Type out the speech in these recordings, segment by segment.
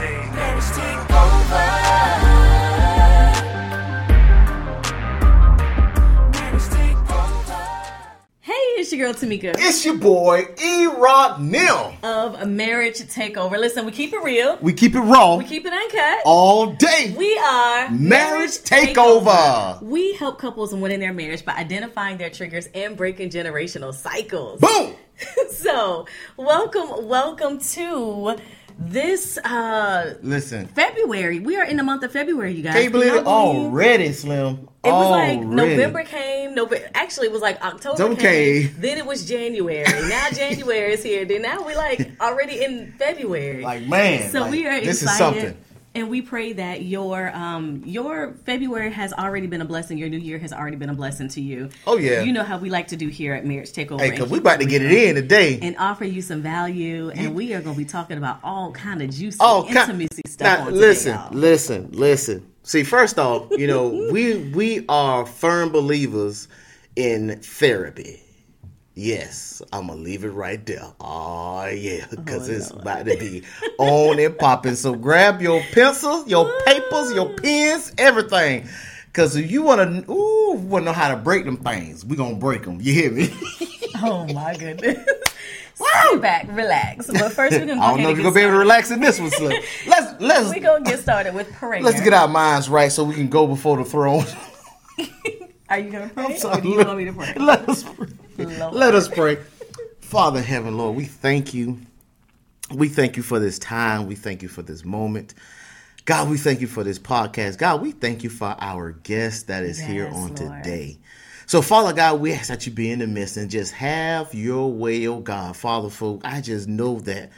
say, marriage take take over. Hey, it's your girl Tamika It's your boy E Rock Nim. of Marriage Takeover. Listen, we keep it real, We keep it raw we keep it uncut. all day. We are Marriage Takeover. We help couples win in their marriage by identifying their triggers and breaking generational cycles. Boom. so, welcome, welcome to this uh Listen, February. We are in the month of February, you guys. can't believe Can it y'all believe- already, Slim. It was like Already. November came. November actually it was like October Okay. came. Then it was January. Now January is here. Then now we're like already in February. Like man, so like, we are this excited. is something. And we pray that your um your February has already been a blessing. Your new year has already been a blessing to you. Oh, yeah. You know how we like to do here at Marriage Takeover. Hey, cause we about to get it in today. and offer you some value. And we are going to be talking about all kind of juicy ki- intimacy stuff. Now, on today, listen, y'all. listen, listen. See, first off, you know, we we are firm believers in therapy. Yes, I'm gonna leave it right there. Oh yeah, because Oh, it's about to be on and popping. So grab your pencils, your papers, your pens, everything. Cause if you wanna, ooh, wanna know how to break them things, we gonna break them. You hear me? Oh my goodness. Sit back, relax. But first, we're gonna go I don't know if you're gonna be able to relax in this one, Slim. Let's let's We're gonna get started with prayer. let's get our minds right so we can go before the throne. Are you gonna pray? I'm sorry. Or do you want me to pray? Let us pray. Let us pray. Father heaven, Lord, we thank you. We thank you for this time. We thank you for this moment. God, we thank you for this podcast. God, we thank you for our guest that is here on Lord. today. So, Father God, we ask that you be in the midst and just have your way, oh God. Father, folk, I just know that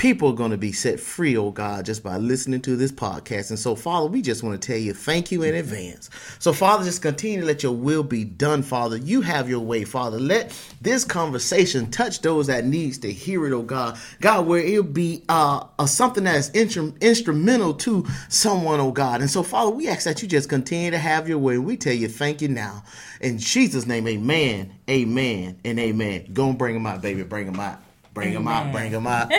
people are going to be set free, oh God, just by listening to this podcast. And so, Father, we just want to tell you thank you in advance. So, Father, just continue to let your will be done, Father. You have your way, Father. Let this conversation touch those that needs to hear it, oh God. God, where it'll be uh, uh, something that is instru- instrumental to someone, oh God. And so, Father, we ask that you just continue to have your way. We tell you thank you now. In Jesus' name, amen, amen, and amen. Go and bring them out, baby. Bring them out. Bring them out. Bring them out.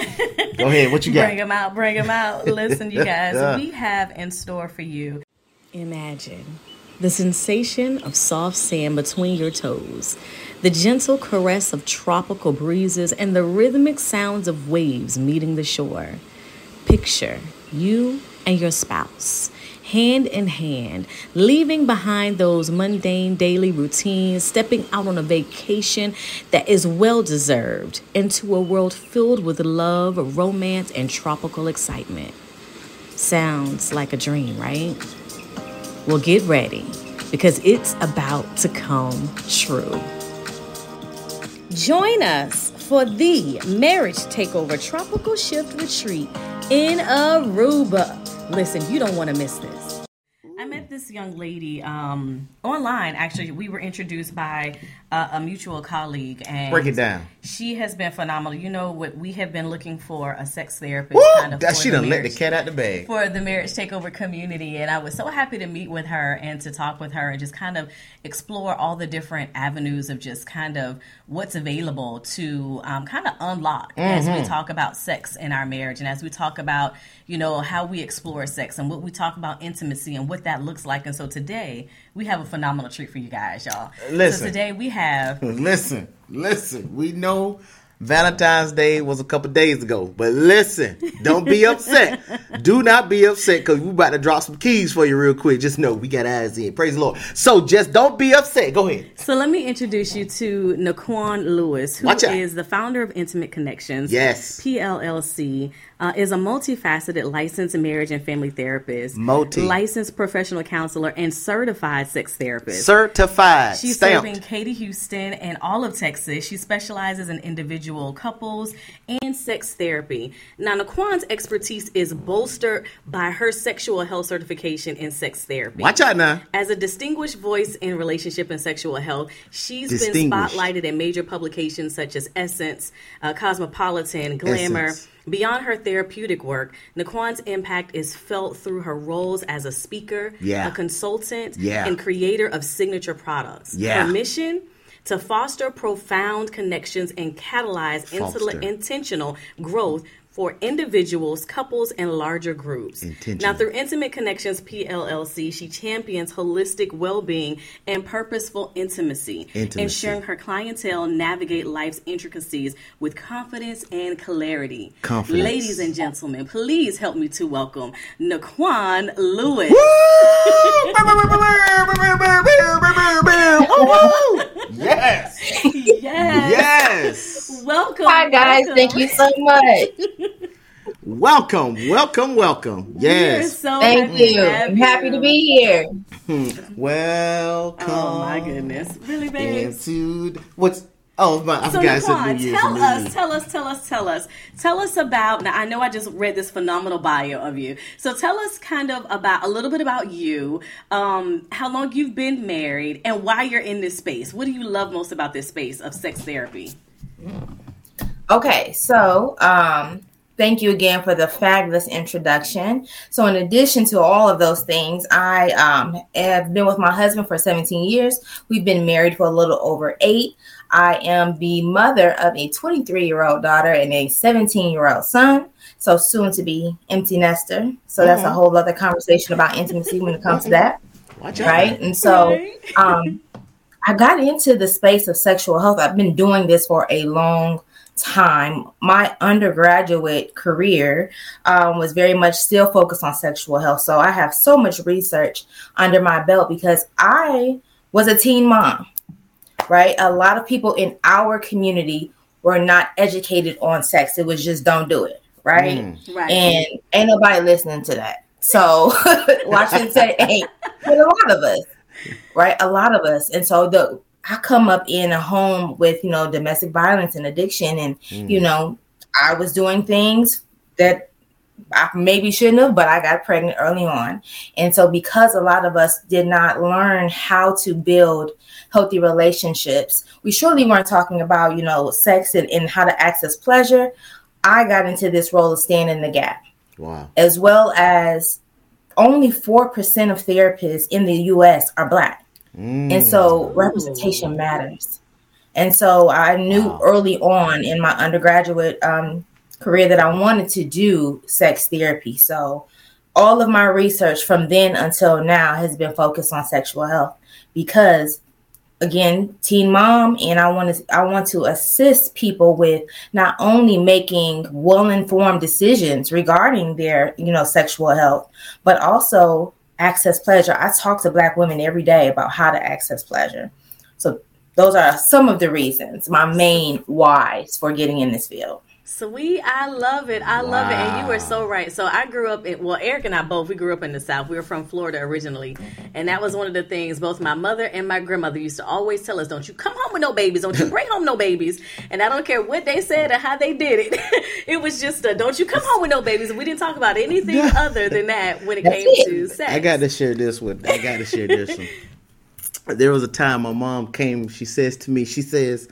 Go ahead. What you got? Bring them out, bring them out. Listen, you guys, we have in store for you. Imagine the sensation of soft sand between your toes, the gentle caress of tropical breezes, and the rhythmic sounds of waves meeting the shore. Picture you and your spouse, hand in hand, leaving behind those mundane daily routines, stepping out on a vacation that is well deserved into a world filled with love, romance, and tropical excitement. Sounds like a dream, right? Well, get ready because it's about to come true. Join us for the Marriage Takeover Tropical Shift Retreat in Aruba. Listen, you don't want to miss this. I met this young lady um, online. Actually, we were introduced by uh, a mutual colleague, and Break it down. She has been phenomenal. You know what? We have been looking for a sex therapist. Woo! kind of That she done let the cat out the bag. for the marriage takeover community and i was so happy to meet with her and to talk with her and just kind of explore all the different avenues of just kind of what's available to um, kind of unlock as we talk about sex in our marriage and as we talk about you know how we explore sex and what we talk about intimacy and what that looks like and so today we have a phenomenal treat for you guys y'all Listen. so today we have Listen, listen. We know Valentine's Day was a couple days ago, but listen, don't be upset. Do not be upset because we're about to drop some keys for you real quick. Just know we got eyes in. Praise the Lord. So just don't be upset. Go ahead. So let me introduce you to Nikquan Lewis, who is the founder of Intimate Connections. Yes. PLLC uh, is a multifaceted licensed marriage and family therapist, Multi. licensed professional counselor, and certified sex therapist. Certified. She's stamped. serving Katy, Houston, and all of Texas. She specializes in individual couples and sex therapy. Now, Nikquan's expertise is bolstered by her sexual health certification in sex therapy. Watch out now. As a distinguished voice in relationship and sexual health, she's been spotlighted in major publications such as Essence, uh, Cosmopolitan, Glamour. Essence. Beyond her therapeutic work, Nikquan's impact is felt through her roles as a speaker, Yeah. a consultant, Yeah. and creator of signature products. Yeah. Her mission to foster profound connections and catalyze intentional growth for individuals, couples, and larger groups. Now, through Intimate Connections PLLC, she champions holistic well being and purposeful intimacy, Intimacy. ensuring her clientele navigate life's intricacies with confidence and clarity. Confidence. Ladies and gentlemen, please help me to welcome Nikquan Lewis. yes. Yes. Yes. Welcome. Hi guys, welcome. thank you so much. Welcome. Welcome. Welcome. We're Yes. so Thank happy you. I'm happy to be here. Welcome. Oh my goodness. Really, baby? Into what's oh my I So forgot I said New Year's tell New us, Year's. tell us, tell us, tell us, tell us about. Now I know I just read this phenomenal bio of you. So tell us kind of about a little bit about you, um, how long you've been married, and why you're in this space. What do you love most about this space of sex therapy? Okay, so um, thank you again for the fabulous introduction. So, in addition to all of those things, I um, have been with my husband for 17 years. We've been married for a little over eight. I am the mother of a 23 year old daughter and a 17 year old son. So, soon to be empty nester. So, that's a whole other conversation about intimacy when it comes to that. Watch out. right? And so um, I got into the space of sexual health. I've been doing this for a long time. My undergraduate career um, was very much still focused on sexual health. So I have so much research under my belt because I was a teen mom, right? A lot of people in our community were not educated on sex. It was just don't do it, right? Mm. Right. and ain't nobody listening to that. So Washington say ain't, but a lot of us, right? A lot of us, and so the I come up in a home with you know domestic violence and addiction, and mm. you know I was doing things that I maybe shouldn't have, but I got pregnant early on, and so because a lot of us did not learn how to build healthy relationships, we surely weren't talking about you know sex and, and how to access pleasure. I got into this role of standing in the gap Wow. as well as only 4% of therapists in the US are black. And so representation matters. And so I knew Wow. early on in my undergraduate um, career that I wanted to do sex therapy. So all of my research from then until now has been focused on sexual health because again teen mom and i want to i want to assist people with not only making well-informed decisions regarding their you know sexual health but also access pleasure. I talk to black women every day about how to access pleasure. So those are some of the reasons my main whys for getting in this field Sweet, I love it. I love it. And you were Wow. so right. So I grew up in, well, Eric and I both, we grew up in the South. We were from Florida originally. And that was one of the things both my mother and my grandmother used to always tell us don't you come home with no babies. Don't you bring home no babies. And I don't care what they said or how they did it. it was just a don't you come home with no babies. We didn't talk about anything other than that when it That's came it. to sex. I got to share this with. I got to share this one. There was a time my mom came. She says to me, she says,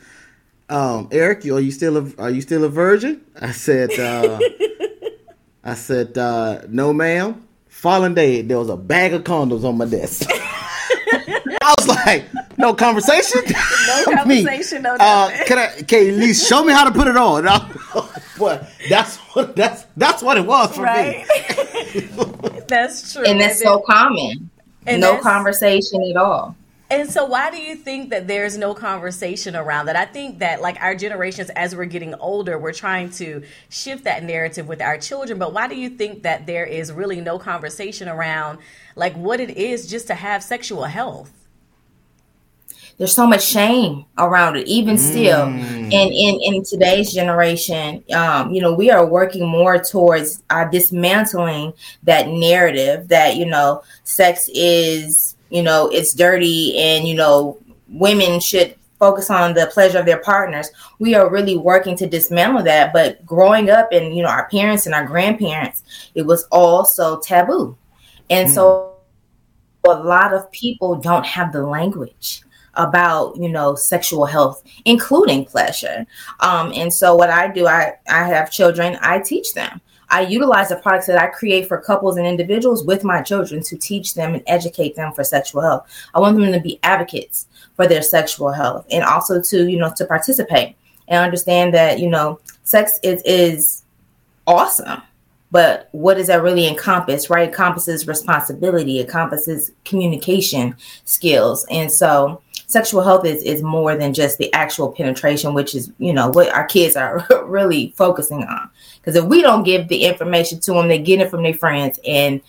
um, "Eric, you- are you still a Are you still a virgin?" I said, uh, "I said uh, no, ma'am." Following day, there was a bag of condoms on my desk. I was like, "No conversation, No conversation, no uh, can I? Can you at least show me how to put it on?" And I, boy, that's what that's that's what it was for right? me. that's true. and that's so common And no conversation at all And so, why do you think that there's no conversation around that? I think that, like our generations, as we're getting older, we're trying to shift that narrative with our children. But why do you think that there is really no conversation around, like, what it is just to have sexual health? there's so much shame around it even still and in in today's generation um you know we are working more towards uh, dismantling that narrative that you know sex is you know it's dirty and you know women should focus on the pleasure of their partners. We are really working to dismantle that but growing up and you know our parents and our grandparents it was all so taboo. And so a lot of people don't have the language about you know sexual health including pleasure. Um, and so what i do i i have children i teach them i utilize the products that i create for couples and individuals with my children to teach them and educate them for sexual health i want them to be advocates for their sexual health and also to you know to participate and understand that you know sex is is awesome. But what does that really encompass, right? Encompasses responsibility, encompasses communication skills. And so sexual health is, is more than just the actual penetration, which is, you know, what our kids are really focusing on. Because if we don't give the information to them, they get it from their friends and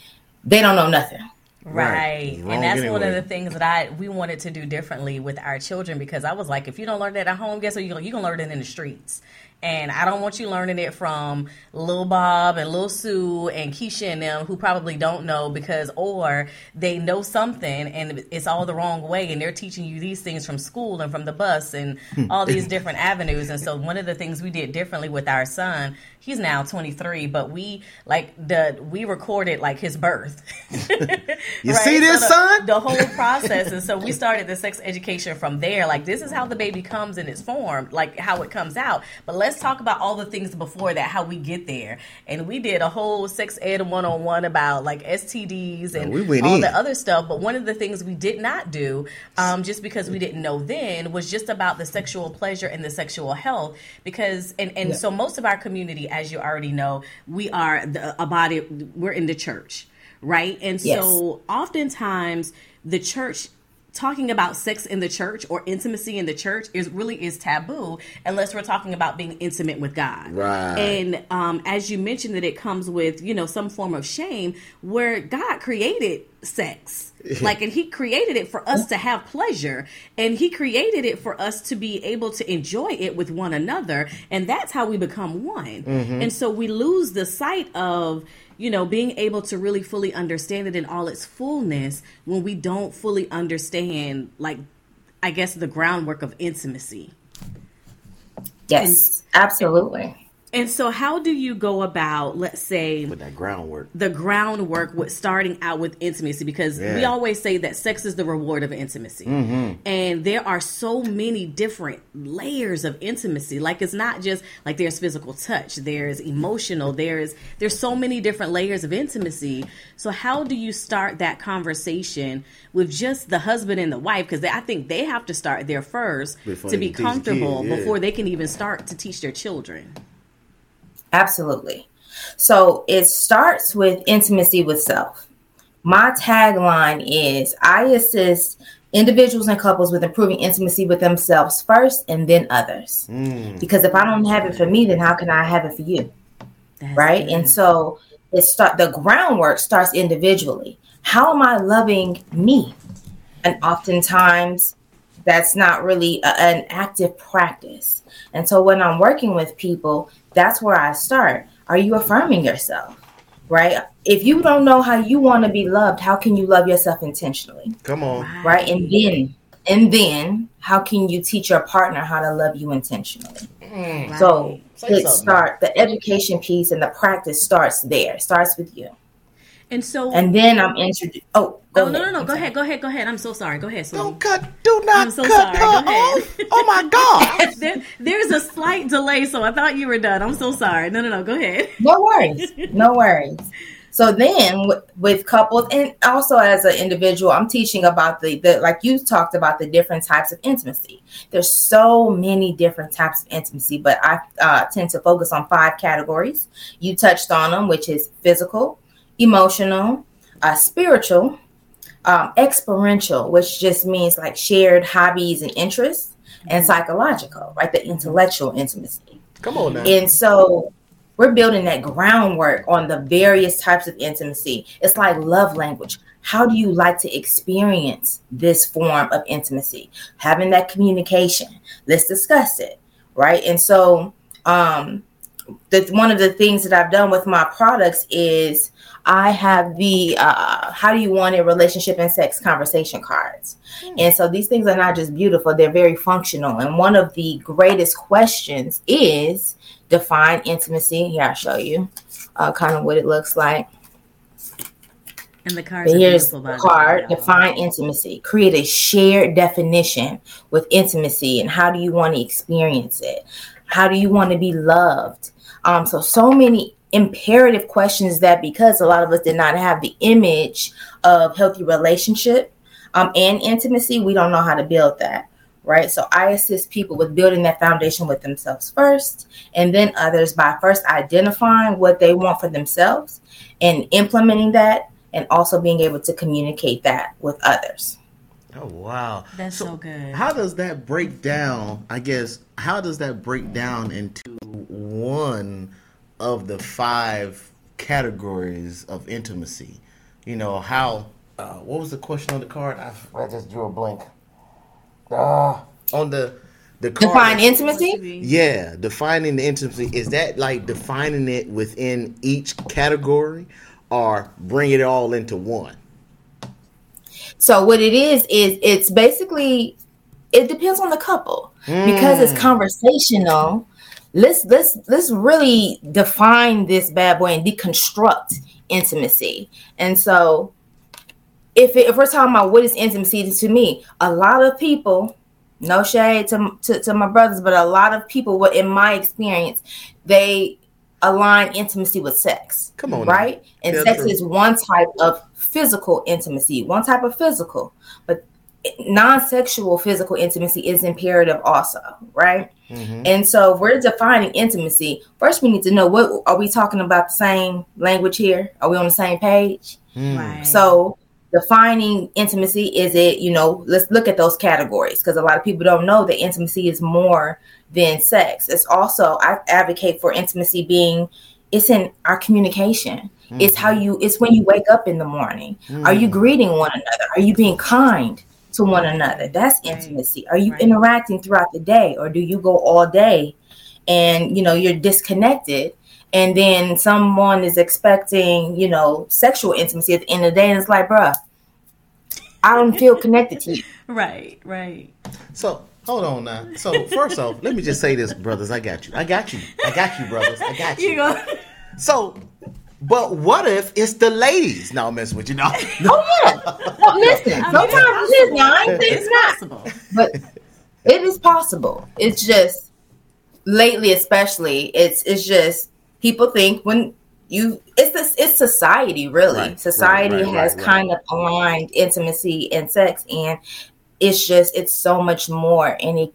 they don't know nothing. Right. Wrong And that's one of the things that I we wanted to do differently with our children because I was like, if you don't learn that at home, guess what? You're going to learn it in the streets. And I don't want you learning it from Lil Bob and Lil Sue and Keisha and them who probably don't know because, or they know something and it's all the wrong way and they're teaching you these things from school and from the bus and hmm. all these different avenues. And so, one of the things we did differently with our son, he's now 23, but we like the, we recorded like his birth. You see this, the, son? The whole process. And so we started the sex education from there. Like, this is how the baby comes in its form, like how it comes out. But let's talk about all the things before that, how we get there. And we did a whole sex ed 101 about like STDs and we all in. the other stuff. But one of the things we did not do, um, just because we didn't know then, was just about the sexual pleasure and the sexual health. Because, and, and so most of our community, as you already know, we are the, a body, we're in the church right? And Yes. so oftentimes the church talking about sex in the church or intimacy in the church is really is taboo unless we're talking about being intimate with God. Right. And um, as you mentioned that it comes with, you know, some form of shame where God created sex. like and he created it for us to have pleasure and he created it for us to be able to enjoy it with one another and that's how we become one. And so we lose the sight of you know, being able to really fully understand it in all its fullness when we don't fully understand, like, I guess, the groundwork of intimacy. Yes, absolutely. And so, how do you go about, let's say, With that groundwork. the groundwork with starting out with intimacy? Because we always say that sex is the reward of intimacy. Mm-hmm. And there are so many different layers of intimacy. Like it's not just like there's physical touch there's emotional there's there's so many different layers of intimacy. So how do you start that conversation with just the husband and the wife? Because i think they have to start there first Before to be can teach kid, comfortable yeah. before they can even start to teach their children Absolutely. So it starts with intimacy with self. My tagline is I assist individuals and couples with improving intimacy with themselves first and then others. Mm. Because if I don't have it for me, then how can I have it for you? That's right good. and so it start the groundwork starts individually how am i loving me and oftentimes that's not really a- an active practice and so when i'm working with people that's where i start. Are you affirming yourself? Right? If you don't know how you want to be loved how can you love yourself intentionally? Come on. right. And then and then how can you teach your partner how to love you intentionally? Mm. So Say it something. start the education piece and the practice starts there. Starts with you, and so and then I'm introduced. Oh, go Oh no no ahead. no! I'm Go ahead, go ahead, go ahead. I'm so sorry. Go ahead, Slim. Don't cut. Do not I'm so cut sorry. her Go off. Oh my God. There, there's a slight delay, so I thought you were done. I'm so sorry. No, no, no. Go ahead. No worries. No worries. So then, with, with couples, and also as an individual, I'm teaching about the, the like you talked about the different types of intimacy. There's so many different types of intimacy, but I uh, tend to focus on five categories. You touched on them, which is physical, emotional, uh, spiritual, um, experiential, which just means like shared hobbies and interests, and psychological, right? The intellectual intimacy. Come on now. And so we're building that groundwork on the various types of intimacy. It's like love language. How do you like to experience this form of intimacy? Having that communication. Let's discuss it, right? And so, um, the, one of the things that I've done with my products is I have the uh, how do you want a relationship and sex conversation cards. And so these things are not just beautiful, they're very functional. And one of the greatest questions is define intimacy. Here, I'll show you uh, kind of what it looks like. And the cards here's the card define intimacy. Create a shared definition with intimacy and how do you want to experience it? How do you want to be loved? Um, so, so many imperative questions that because a lot of us did not have the image of healthy relationship um, and intimacy, we don't know how to build that. right? So I assist people with building that foundation with themselves first, and then others by first identifying what they want for themselves and implementing that, and also being able to communicate that with others. Oh wow, That's so good. How does that break down? I guess how does that break down into one of the five categories of intimacy? You know how? Uh, what was the question on the card? I, I just drew a blank. Ah, on the the card. Define intimacy. Yeah, defining the intimacy is that like defining it within each category, or bring it all into one? So what it is is it's basically it depends on the couple because it's conversational. Let's let's let's really define this bad boy and deconstruct intimacy. And so if it, if we're talking about what is intimacy to me, a lot of people, no shade to, to to my brothers, but a lot of people, what in my experience, they align intimacy with sex. Come on now. right? And Tell sex truth. is one type of physical intimacy, one type of physical, but non-sexual physical intimacy is imperative also, right? Mm-hmm. And so if we're defining intimacy, first we need to know what are we talking about the same language here? Are we on the same page? Hmm. Right. So defining intimacy is it, you know, let's look at those categories because a lot of people don't know that intimacy is more than sex. It's also I advocate for intimacy being it's in our communication. It's how mm-hmm. you it's when you wake up in the morning. Are you mm-hmm. greeting one another? Are you being kind to one another? That's intimacy. Are you Right. interacting throughout the day or do you go all day and you know you're disconnected and then someone is expecting, you know, sexual intimacy at the end of the day, and it's like, bruh, I don't feel connected to you. right, right. So hold on now. So first off, let me just say this, brothers. I got you. I got you. I got you, brothers. I got You you. go. So, but what if it's the ladies? No, I'm messing with you. No. Oh yeah. No, listen, sometimes it is. Now, I ain't saying It's it's not, possible. but it is possible. It's just lately, especially, it's it's just people think when you it's this it's society really. Right, society right, right, has right, right. kind of aligned intimacy and sex, and it's just it's so much more. And it,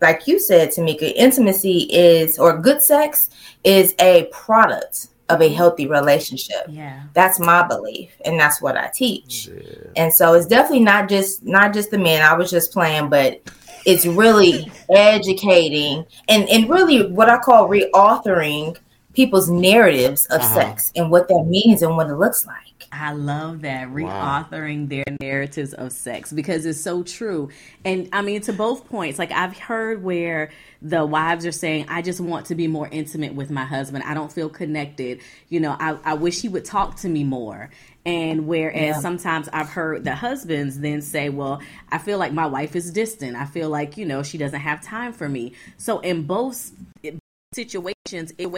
like you said, Tamika, intimacy is or good sex is a product of a healthy relationship. Yeah. That's my belief, and that's what I teach. And so it's definitely not just not just the men. I was just playing, but it's really educating and and really what I call reauthoring people's narratives of Uh-huh. sex and what that means and what it looks like. I love that Wow. reauthoring their narratives of sex because it's so true. And I mean, to both points, like I've heard where the wives are saying, I just want to be more intimate with my husband. I don't feel connected. You know, I, I wish he would talk to me more. And whereas Yeah. sometimes I've heard the husbands then say, Well, I feel like my wife is distant. I feel like, you know, she doesn't have time for me. So in both situations, it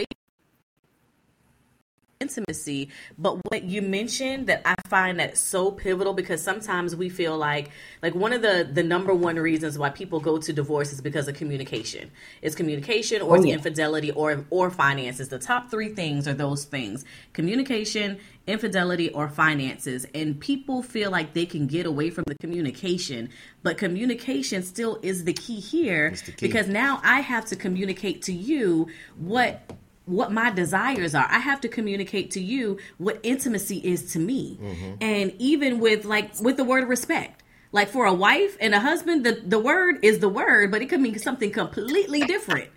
intimacy but what you mentioned that i find that so pivotal because sometimes we feel like like one of the the number one reasons why people go to divorce is because of communication it's communication or Oh, it's yeah. infidelity or or finances the top three things are those things communication infidelity or finances and people feel like they can get away from the communication but communication still is the key here the key. because now i have to communicate to you what what my desires are. I have to communicate to you what intimacy is to me. Mm-hmm. And even with like with the word respect. Like for a wife and a husband, the, the word is the word, but it could mean something completely different.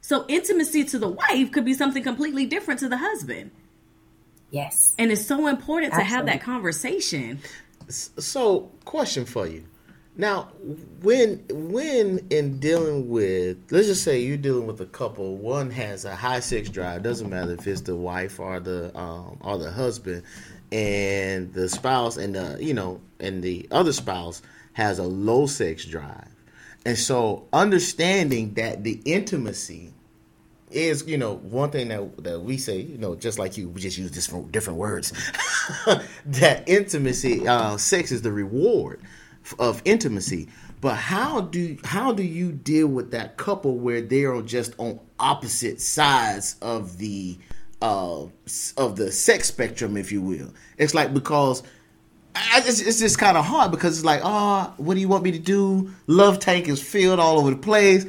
So intimacy to the wife could be something completely different to the husband. Yes. And it's so important to have that conversation. So, question for you. Now, when when in dealing with, let's just say you're dealing with a couple, one has a high sex drive. Doesn't matter if it's the wife or the um, or the husband, and the spouse and the you know and the other spouse has a low sex drive, and so understanding that the intimacy is you know one thing that that we say you know just like you we just use for different words that intimacy uh sex is the reward of intimacy but how do how do you deal with that couple where they are just on opposite sides of the uh of the sex spectrum if you will it's like because I, it's, it's just kind of hard because it's like, oh, what do you want me to do? Love tank is filled all over the place,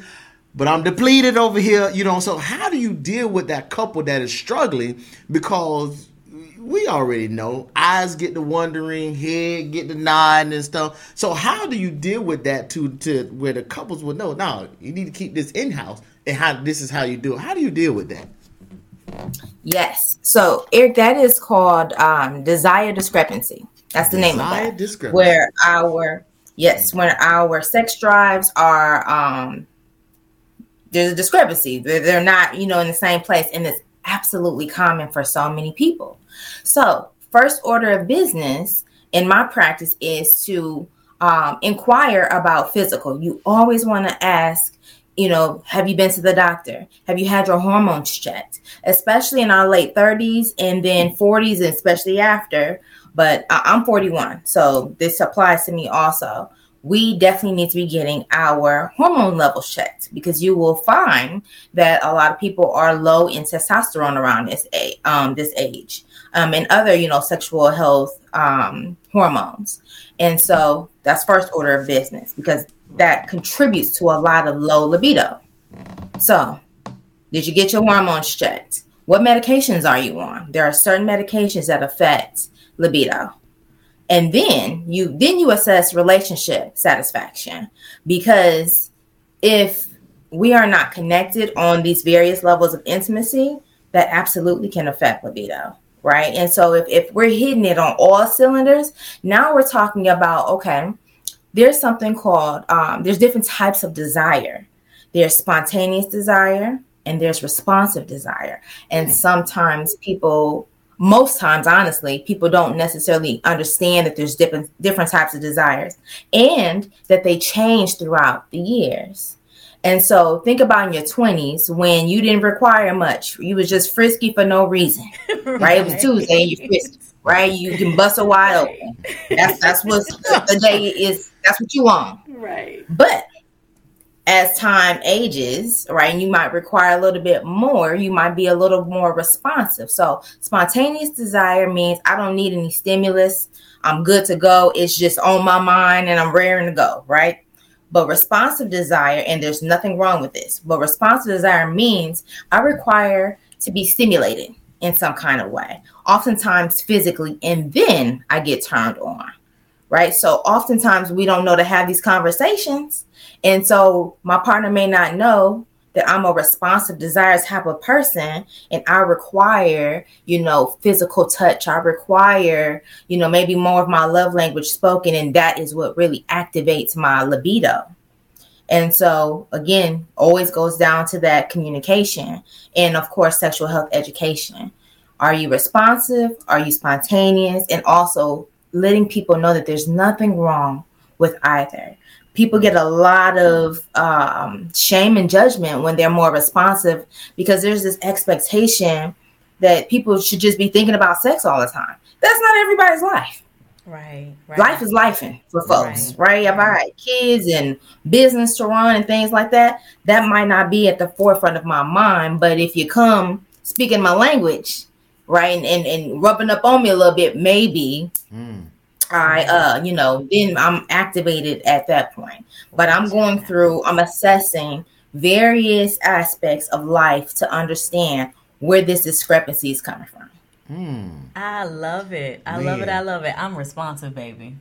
but I'm depleted over here, you know. So how do you deal with that couple that is struggling? Because we already know eyes get the wondering, head get the nodding and stuff. So how do you deal with that to to where the couples would know? No, you need to keep this in house, and how this is how you do it. How do you deal with that? Yes. So, Eric, that is called um, desire discrepancy. That's the name of it. Desire that. discrepancy. Where our yes, when our sex drives are um, there's a discrepancy. They're, they're not, you know, in the same place, and it's absolutely common for so many people. So, first order of business in my practice is to um, inquire about physical. You always want to ask, you know, have you been to the doctor? Have you had your hormones checked? Especially in our late 30s and then 40s, and especially after. But I- I'm 41, so this applies to me also. We definitely need to be getting our hormone levels checked because you will find that a lot of people are low in testosterone around this um, this age, um, and other you know sexual health um, hormones. And so that's first order of business because that contributes to a lot of low libido. So, did you get your hormones checked? What medications are you on? There are certain medications that affect libido. And then you then you assess relationship satisfaction because if we are not connected on these various levels of intimacy, that absolutely can affect libido, right? And so if, if we're hitting it on all cylinders, now we're talking about okay, there's something called um, there's different types of desire. There's spontaneous desire and there's responsive desire. And sometimes people most times honestly people don't necessarily understand that there's different different types of desires and that they change throughout the years and so think about in your 20s when you didn't require much you was just frisky for no reason right, it was tuesday and you're frisky right you can bust a wide open that's that's what the day is that's what you want Right. but as time ages, right, and you might require a little bit more, you might be a little more responsive. So, spontaneous desire means I don't need any stimulus. I'm good to go. It's just on my mind and I'm raring to go, right? But responsive desire, and there's nothing wrong with this, but responsive desire means I require to be stimulated in some kind of way, oftentimes physically, and then I get turned on right? So oftentimes we don't know to have these conversations. And so my partner may not know that I'm a responsive, desires type of person and I require, you know, physical touch. I require, you know, maybe more of my love language spoken. And that is what really activates my libido. And so, again, always goes down to that communication and, of course, sexual health education. Are you responsive? Are you spontaneous? And also letting people know that there's nothing wrong with either. People get a lot of um, shame and judgment when they're more responsive because there's this expectation that people should just be thinking about sex all the time. That's not everybody's life Right. Right. life is lifing for folks, right? If I had kids and business to run and things like that, that might not be at the forefront of my mind. But if you come speaking my language, right, and, and, and rubbing up on me a little bit, maybe I, uh, you know, then I'm activated at that point. But I'm going through, I'm assessing various aspects of life to understand where this discrepancy is coming from. I love it. I love it. I love it. I'm responsive, baby.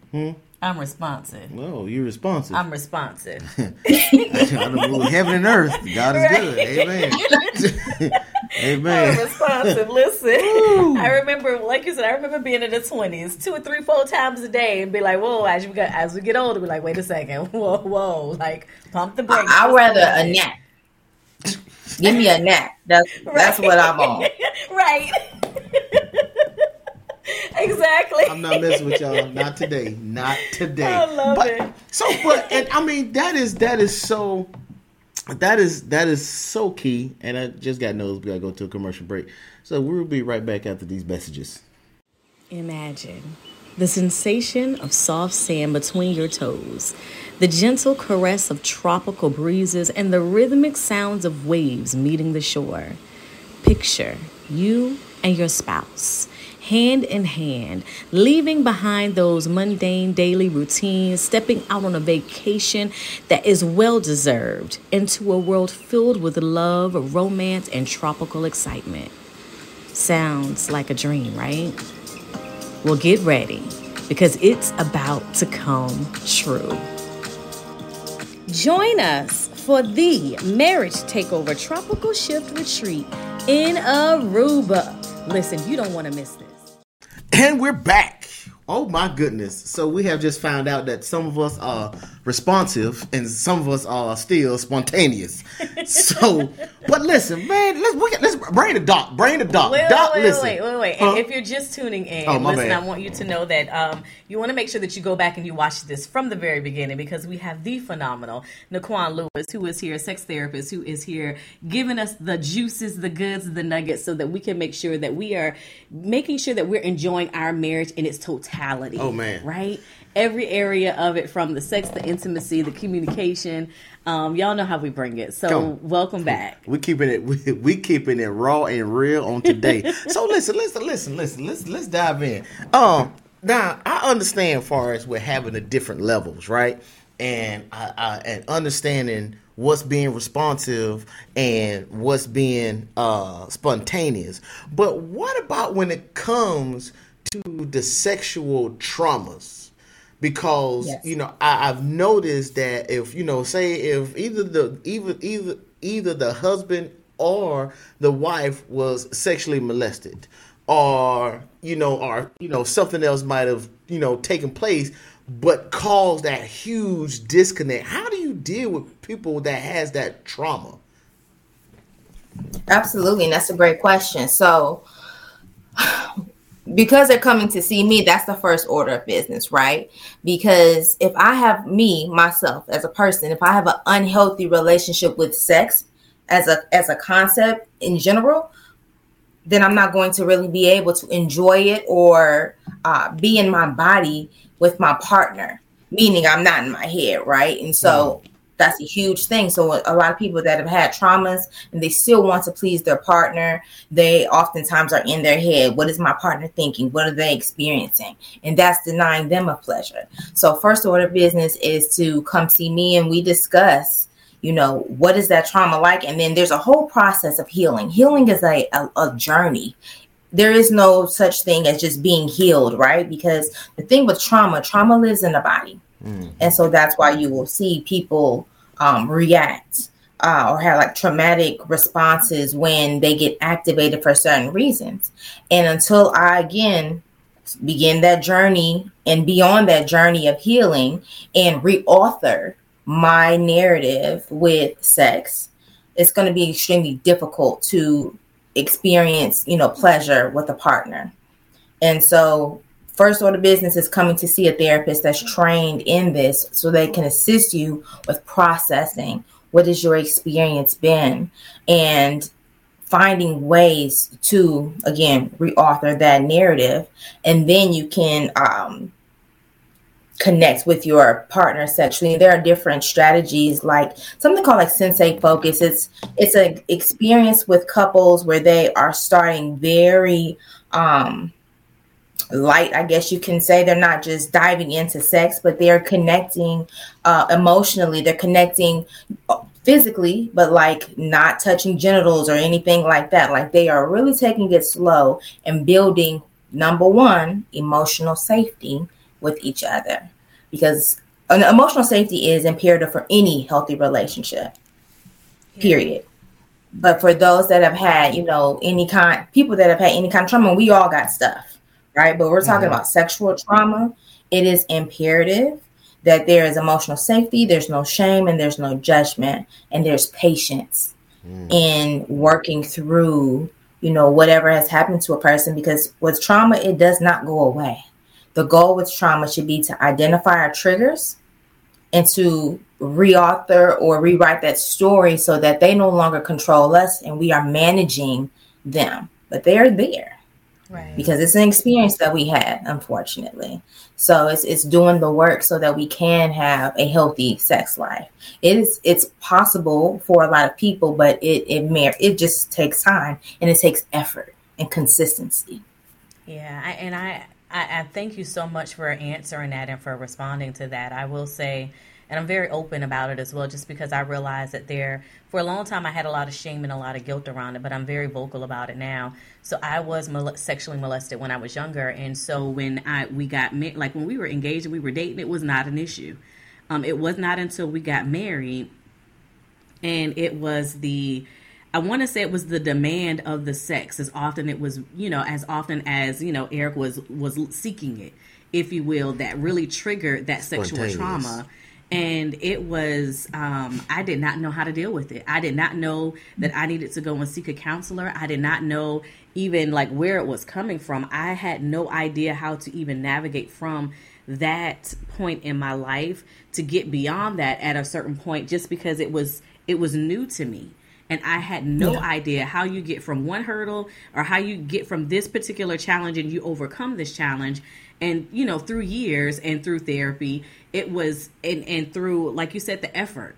I'm responsive. Whoa, you're responsive. I'm responsive. I don't move heaven and earth. God is good. Amen. Amen. I'm Amen. responsive. Listen, I remember, like you said, I remember being in the twenties, two or three, four times a day, and be like, "Whoa!" As we get, as we get older, we're like, "Wait a second, whoa, whoa!" Like, pump the brakes. I'd rather a nap. Give me a nap. That's that's what I'm on. right. Exactly. I'm not messing with y'all. Not today. Not today. I love but, it. So, but and I mean that is that is so that is that is so key. And I just got noticed we gotta go to a commercial break. So we'll be right back after these messages. Imagine the sensation of soft sand between your toes, the gentle caress of tropical breezes, and the rhythmic sounds of waves meeting the shore. Picture you and your spouse hand in hand, leaving behind those mundane daily routines, stepping out on a vacation that is well deserved into a world filled with love, romance, and tropical excitement. Sounds like a dream, right? Well, get ready because it's about to come true. Join us for the Marriage Takeover Tropical Shift Retreat in Aruba. Listen, you don't want to miss this. And we're back. Oh my goodness. So we have just found out that some of us are responsive and some of us are still spontaneous. so, but listen, man, let's we, let's bring the doc, bring the doc. Wait, doc, wait, listen. wait, wait, wait. Huh? And if you're just tuning in, Oh, listen, bad. I want you to know that um, you want to make sure that you go back and you watch this from the very beginning because we have the phenomenal Nikquan Lewis, who is here, a sex therapist, who is here giving us the juices, the goods, the nuggets, so that we can make sure that we are making sure that we're enjoying our marriage in its totality. Oh, man. Right? Every area of it, from the sex, the intimacy, the communication. Um, y'all know how we bring it. So, welcome back. We keeping it we, we keeping it raw and real on today. so listen, listen, listen, listen. Let's let's dive in. Um now I understand far as we're having the different levels, right? And I, I and understanding what's being responsive and what's being uh spontaneous. But what about when it comes to the sexual traumas? Because Yes. you know I, I've noticed that if you know say if either the either either either the husband or the wife was sexually molested or you know or you know something else might have you know taken place but caused that huge disconnect how do you deal with people that has that trauma Absolutely, and that's a great question. So, because they're coming to see me, that's the first order of business, right? Because if I have me myself as a person, if I have an unhealthy relationship with sex as a as a concept in general, then I'm not going to really be able to enjoy it or uh, be in my body with my partner. Meaning, I'm not in my head, right? And so that's a huge thing. So a lot of people that have had traumas and they still want to please their partner, they oftentimes are in their head. What is my partner thinking? What are they experiencing? And that's denying them of pleasure. So first order business is to come see me and we discuss you know what is that trauma like and then there's a whole process of healing healing is a, a, a journey there is no such thing as just being healed right because the thing with trauma trauma lives in the body and so that's why you will see people um, react uh, or have like traumatic responses when they get activated for certain reasons and until i again begin that journey and be on that journey of healing and reauthor my narrative with sex, it's going to be extremely difficult to experience, you know, pleasure with a partner. And so, first order business is coming to see a therapist that's trained in this so they can assist you with processing what has your experience been and finding ways to again reauthor that narrative and then you can um connect with your partner sexually. There are different strategies, like something called like sensate focus. It's it's an experience with couples where they are starting very um light i guess you can say. They're not just diving into sex but they're connecting uh emotionally. They're connecting uh, physically but like not touching genitals or anything like that. Like they are really taking it slow and building number one emotional safety with each other. Because an emotional safety is imperative for any healthy relationship period. But for those that have had you know any kind people that have had any kind of trauma we all got stuff right? But we're talking Mhm. about sexual trauma. It is imperative that there is emotional safety there's no shame and there's no judgment and there's patience in working through you know whatever has happened to a person because with trauma it does not go away. The goal with trauma should be to identify our triggers and to reauthor or rewrite that story so that they no longer control us and we are managing them. But they're there Right. because it's an experience that we had unfortunately so it's it's doing the work so that we can have a healthy sex life it is it's possible for a lot of people but it it may it just takes time and it takes effort and consistency Yeah, I, and I, I, I thank you so much for answering that and for responding to that. I will say, and I'm very open about it as well, just because I realize that there, for a long time, I had a lot of shame and a lot of guilt around it, but I'm very vocal about it now. So I was mol- sexually molested when I was younger, and so when I we got ma- like when we were engaged and we were dating, it was not an issue. Um, it was not until we got married, and it was the I want to say it was the demand of the sex as often it was, you know, as often as you know Eric was was seeking it, if you will, that really triggered that sexual trauma. And it was, um, I did not know how to deal with it. I did not know that I needed to go and seek a counselor. I did not know even like where it was coming from. I had no idea how to even navigate from that point in my life to get beyond that at a certain point just because it was it was new to me and I had no Yeah. idea how you get from one hurdle or how you get from this particular challenge and you overcome this challenge. And you know, through years and through therapy, it was and and through like you said, the effort.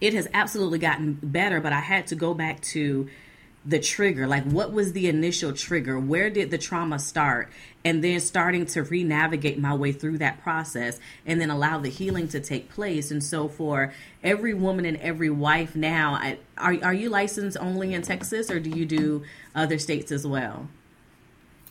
It has absolutely gotten better, but I had to go back to the trigger. Like what was the initial trigger? Where did the trauma start? And then starting to re-navigate my way through that process and then allow the healing to take place. And so for every woman and every wife now I, are, are you licensed only in texas or do you do other states as well?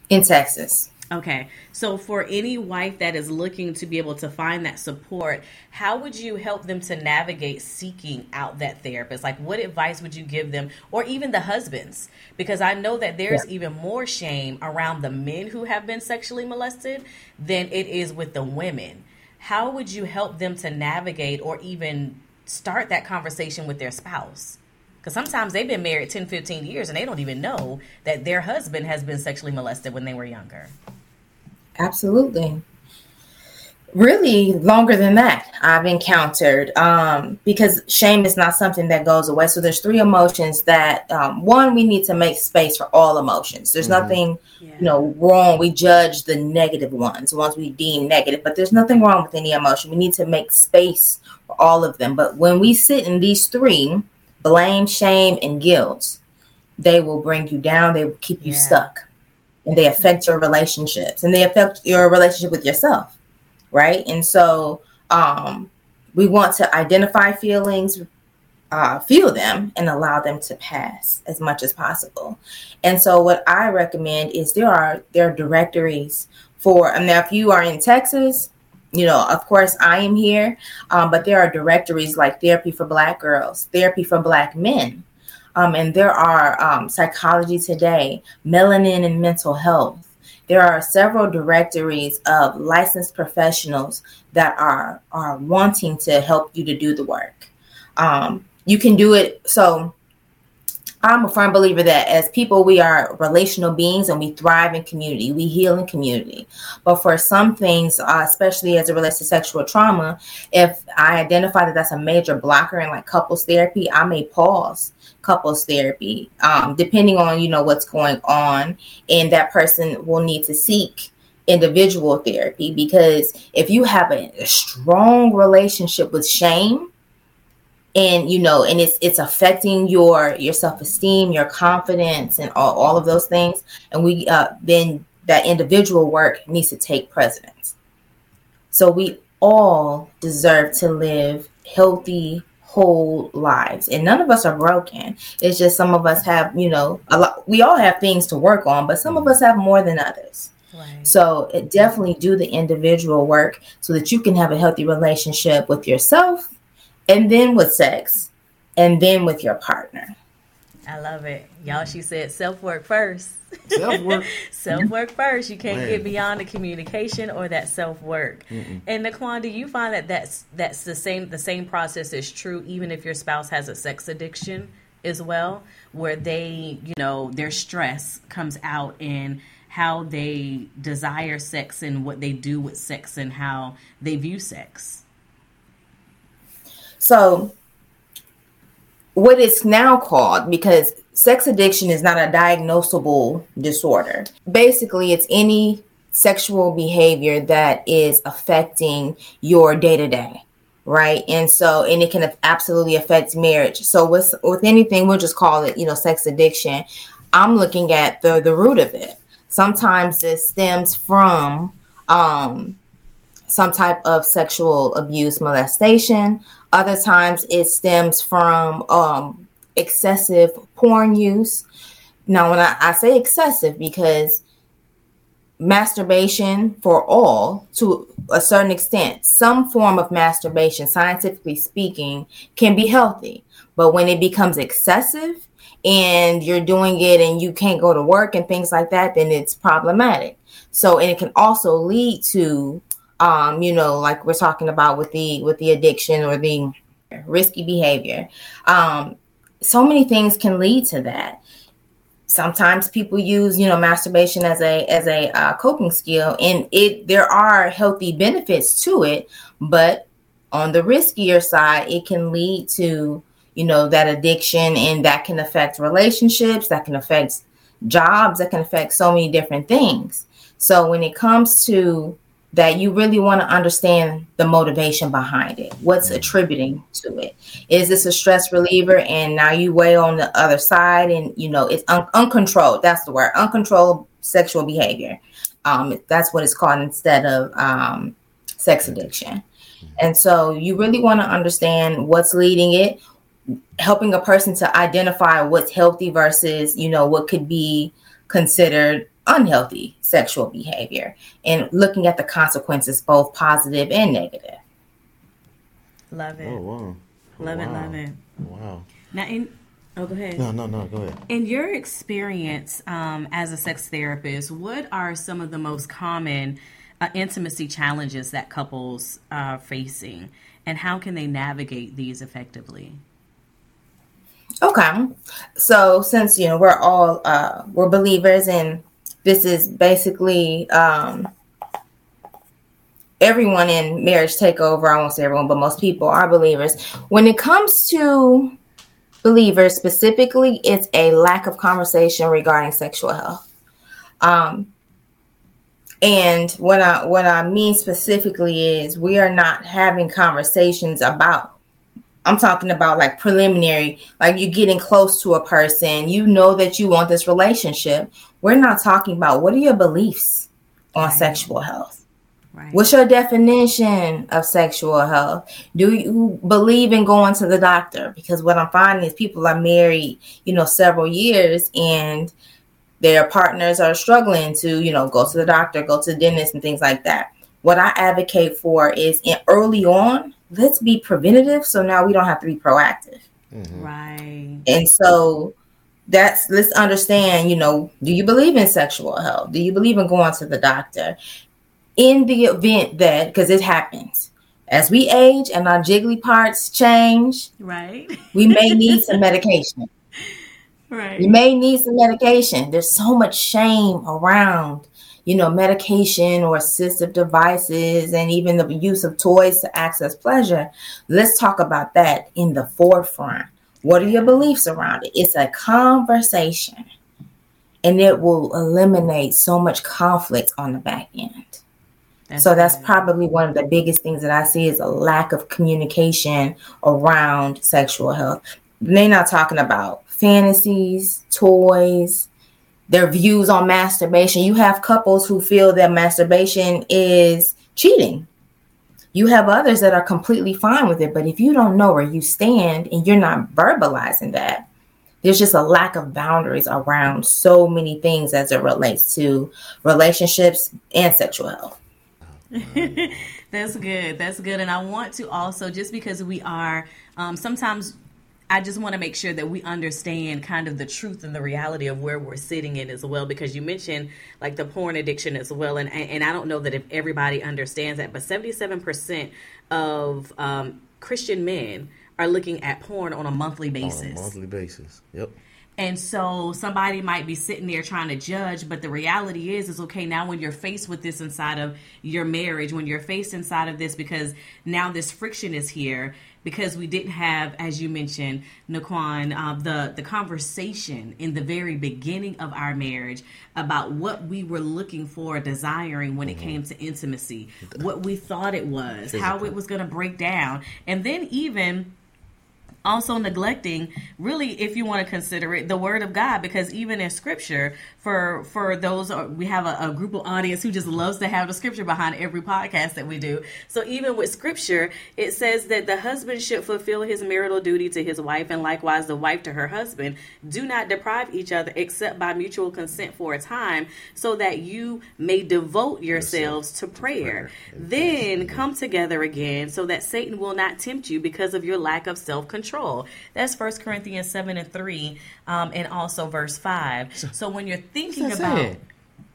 In Texas. Okay. So for any wife that is looking to be able to find that support, how would you help them to navigate seeking out that therapist? Like what advice would you give them or even the husbands? Because I know that there's even more shame around the men who have been sexually molested than it is with the women. How would you help them to navigate or even start that conversation with their spouse? Because sometimes they've been married 10, 15 years and they don't even know that their husband has been sexually molested when they were younger. Absolutely. Really longer than that I've encountered um, because shame is not something that goes away. So there's three emotions that um, one we need to make space for all emotions. There's nothing Yeah. you know wrong. We judge the negative ones, the ones we deem negative, but there's nothing wrong with any emotion. We need to make space for all of them. But when we sit in these three, blame, shame, and guilt, they will bring you down. They will keep you Yeah. stuck and they affect your relationships and they affect your relationship with yourself right and so um we want to identify feelings uh feel them and allow them to pass as much as possible and so what i recommend is there are there are directories for and now if you are in texas you know of course i am here um, but there are directories like therapy for black girls therapy for black men um, and there are um, psychology today melanin and mental health. There are several directories of licensed professionals that are are wanting to help you to do the work. Um, you can do it so i'm a firm believer that as people we are relational beings and we thrive in community. We heal in community. But for some things uh, especially as it relates to sexual trauma if i identify that that's a major blocker in like couples therapy i may pause couples therapy um, depending on you know what's going on. And that person will need to seek individual therapy because if you have a, a strong relationship with shame and you know and it's it's affecting your your self-esteem your confidence and all, all of those things. And we uh then that individual work needs to take precedence. So we all deserve to live healthy whole lives. And none of us are broken. It's just some of us have you know a lot we all have things to work on but some of us have more than others. Right. so it definitely do the individual work so that you can have a healthy relationship with yourself and then with sex and then with your partner. I love it. Y'all, she said self work first. Self work. self work first. You can't Man. get beyond the communication or that self work. And Nikquan, do you find that that's that's the same the same process is true even if your spouse has a sex addiction as well, where they you know their stress comes out in how they desire sex and what they do with sex and how they view sex. So, what it's now called, because sex addiction is not a diagnosable disorder, basically, it's any sexual behavior that is affecting your day to day. Right. And so, and it can absolutely affect marriage. So, with, with anything, we'll just call it, you know, sex addiction. I'm looking at the, the root of it. Sometimes it stems from um, some type of sexual abuse, molestation. Other times it stems from um, excessive porn use. Now, when I, I say excessive, because masturbation for all to a certain extent, some form of masturbation, scientifically speaking, can be healthy. But when it becomes excessive and you're doing it and you can't go to work and things like that, then it's problematic. So, and it can also lead to, um, you know, like we're talking about with the with the addiction or the risky behavior. Um, so many things can lead to that sometimes people use you know masturbation as a as a uh, coping skill and it there are healthy benefits to it but on the riskier side it can lead to you know that addiction and that can affect relationships that can affect jobs that can affect so many different things so when it comes to that you really want to understand the motivation behind it. What's attributing to it? Is this a stress reliever? And now you weigh on the other side, and you know it's un- uncontrolled. That's the word, uncontrolled sexual behavior. Um, that's what it's called instead of um, sex addiction. And so you really want to understand what's leading it, helping a person to identify what's healthy versus you know what could be considered unhealthy sexual behavior and looking at the consequences, both positive and negative. Love it. Oh wow. Love it, love it. Wow. Now, in oh, go ahead. No, no, no. Go ahead. In your experience um, as a sex therapist, what are some of the most common uh, intimacy challenges that couples are facing, and how can they navigate these effectively? Okay. So since you know we're all uh we're believers and this is basically um everyone in marriage takeover, I won't say everyone, but most people are believers. When it comes to believers specifically, it's a lack of conversation regarding sexual health. Um and what I what I mean specifically is we are not having conversations about I'm talking about like preliminary, like you're getting close to a person, you know that you want this relationship. We're not talking about what are your beliefs on Right. sexual health? Right. What's your definition of sexual health? Do you believe in going to the doctor? Because what I'm finding is people are married, you know, several years and their partners are struggling to, you know, go to the doctor, go to the dentist and things like that. What I advocate for is in early on, let's be preventative so now we don't have to be proactive. Mm-hmm. Right. And so that's let's understand, you know, do you believe in sexual health? Do you believe in going to the doctor? In the event that because it happens. As we age and our jiggly parts change, Right. we may need some medication. right. You may need some medication. There's so much shame around, you know, medication or assistive devices and even the use of toys to access pleasure. Let's talk about that in the forefront. What are your beliefs around it? It's a conversation and it will eliminate so much conflict on the back end. so that's probably one of the biggest things that I see is a lack of communication around sexual health. They're not talking about fantasies, toys, their views on masturbation. You have couples who feel that masturbation is cheating. You have others that are completely fine with it, but if you don't know where you stand and you're not verbalizing that, there's just a lack of boundaries around so many things as it relates to relationships and sexual health. That's good. That's good. And I want to also, just because we are, um, sometimes I just want to make sure that we understand kind of the truth and the reality of where we're sitting in as well. Because you mentioned like the porn addiction as well, and and I don't know that if everybody understands that, but seventy seven percent of um, Christian men are looking at porn on a monthly On a basis. monthly basis. Yep. And so somebody might be sitting there trying to judge, but the reality is, is okay. Now, when you're faced with this inside of your marriage, when you're faced inside of this, because now this friction is here, because we didn't have, as you mentioned, Nikquan, uh, the the conversation in the very beginning of our marriage about what we were looking for, desiring when it came to intimacy, what we thought it was, how it was going to break down, and then even also neglecting really if you want to consider it the word of god because even in scripture for for those uh, we have a, a group of audience who just loves to have the scripture behind every podcast that we do. So even with scripture it says that the husband should fulfill his marital duty to his wife and likewise the wife to her husband. Do not deprive each other except by mutual consent for a time so that you may devote yourselves to prayer. Then come together again so that satan will not tempt you because of your lack of self-control that's first corinthians 7 and 3 um, and also verse 5 so when you're thinking about it.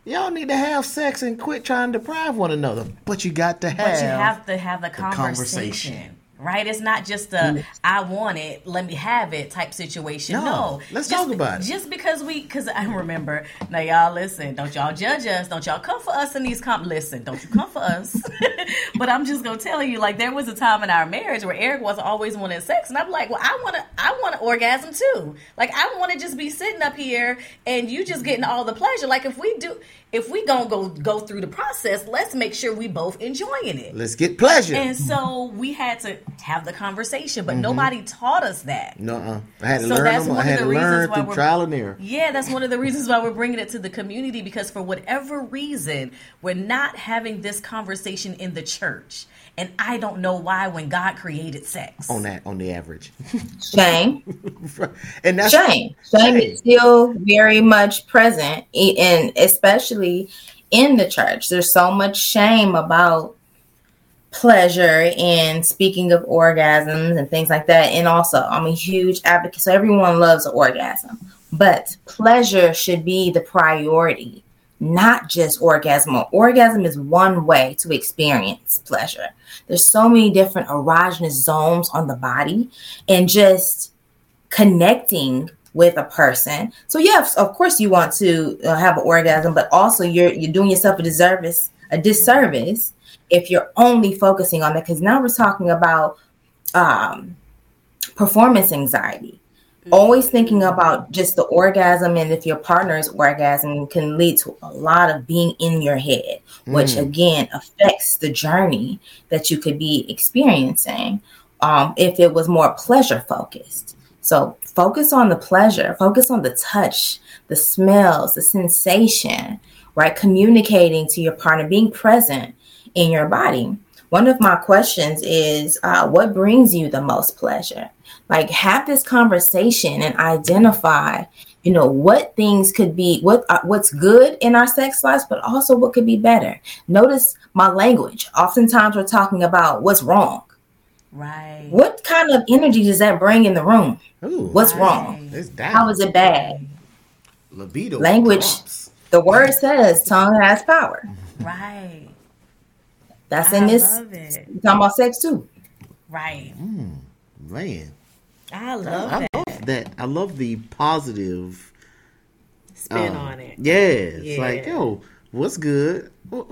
Y'all need to have sex and quit trying to deprive one another. But you got to have. But you have to have the conversation. conversation. Right? It's not just a mm. I want it, let me have it type situation. No. No. Let's Just- talk about it. Just because we cause I remember now y'all listen, don't y'all judge us, don't y'all come for us in these com listen, don't you come for us. but I'm just gonna tell you, like there was a time in our marriage where Eric was always wanting sex, and I'm like, Well, I wanna I wanna orgasm too. Like I wanna just be sitting up here and you just getting all the pleasure. Like if we do if we gonna go go through the process, let's make sure we both enjoying it. Let's get pleasure. And so we had to have the conversation, but nobody taught us that. no, uh, I had to So learn that's them. I one of the to reasons learn through we're- trial and error. Yeah, that's one of the reasons why we're bringing it to the community because for whatever reason, we're not having this conversation in the church. And I don't know why when God created sex. On that, on the average, Shame. and that's shame. Shame is still very much present, and especially in the church. There's so much shame about pleasure and speaking of orgasms and things like that. And also, I'm a huge advocate. So everyone loves an orgasm, but pleasure should be the priority, not just orgasm. Orgasm is one way to experience pleasure. There's so many different erogenous zones on the body, and just connecting with a person. So yes, of course you want to uh, have an orgasm, but also you're you're doing yourself a disservice, a disservice if you're only focusing on that. Because now we're talking about um, performance anxiety. Always thinking about just the orgasm, and if your partner's orgasm can lead to a lot of being in your head, which again affects the journey that you could be experiencing um, if it was more pleasure focused. So focus on the pleasure, focus on the touch, the smells, the sensation, right? Communicating to your partner, being present in your body. One of my questions is uh, what brings you the most pleasure? Like, have this conversation and identify, you know, what things could be, what uh, what's good in our sex lives, but also what could be better. Notice my language. Oftentimes, we're talking about what's wrong. Right. What kind of energy does that bring in the room? Ooh, What's wrong? How is it bad? libido Language. drops. The word says tongue has power. Right. That's I in this love it. we're talking about sex too. Right. mm, Man, I love I that love that. I love the positive spin uh, on it. Yeah, it's Yeah. like, yo, what's good? What,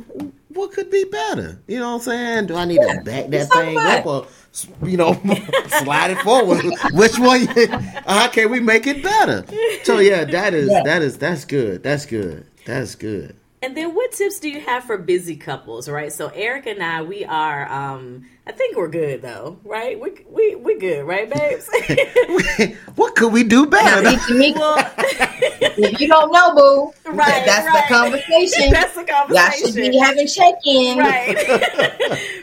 what could be better? You know what I'm saying? Do I need to back that thing up or, you know, slide it forward? Which one? How can we make it better? So yeah, that is Yeah. that is that's good. That's good. That's good. And then what tips do you have for busy couples, right? So Eric and I, we are um I think we're good though, right? We we we good, right, babes? what could we do better? see, me, well, if you don't know, boo, Right, that's right. the conversation. That's the Y'all should be having check-in. right.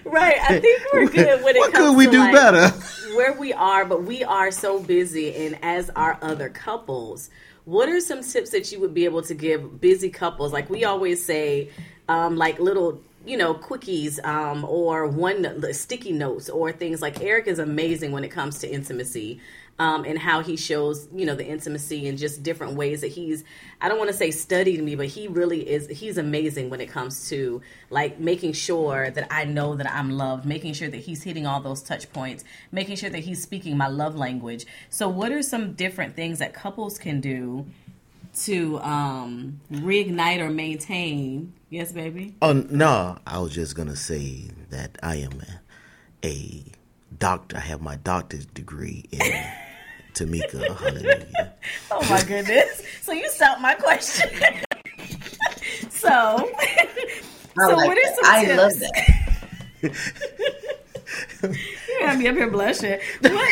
right. I think we're good when it what comes could we to do like, better? where we are, but we are so busy and as are other couples. What are some tips that you would be able to give busy couples? Like we always say, um, like little, you know, quickies um, or one sticky notes or things like Eric is amazing when it comes to intimacy. Um, and how he shows, you know, the intimacy and just different ways that he's, I don't want to say studied me, but he really is, he's amazing when it comes to like making sure that I know that I'm loved, making sure that he's hitting all those touch points, making sure that he's speaking my love language. So, what are some different things that couples can do to um, reignite or maintain? Yes, baby. Oh no, I was just gonna say that I am a, a doctor. I have my doctor's degree in Tamika. Hallelujah. Oh my goodness. So you stopped my question. so, I so like what are that. some I tips? love that. you have me up here blushing. What,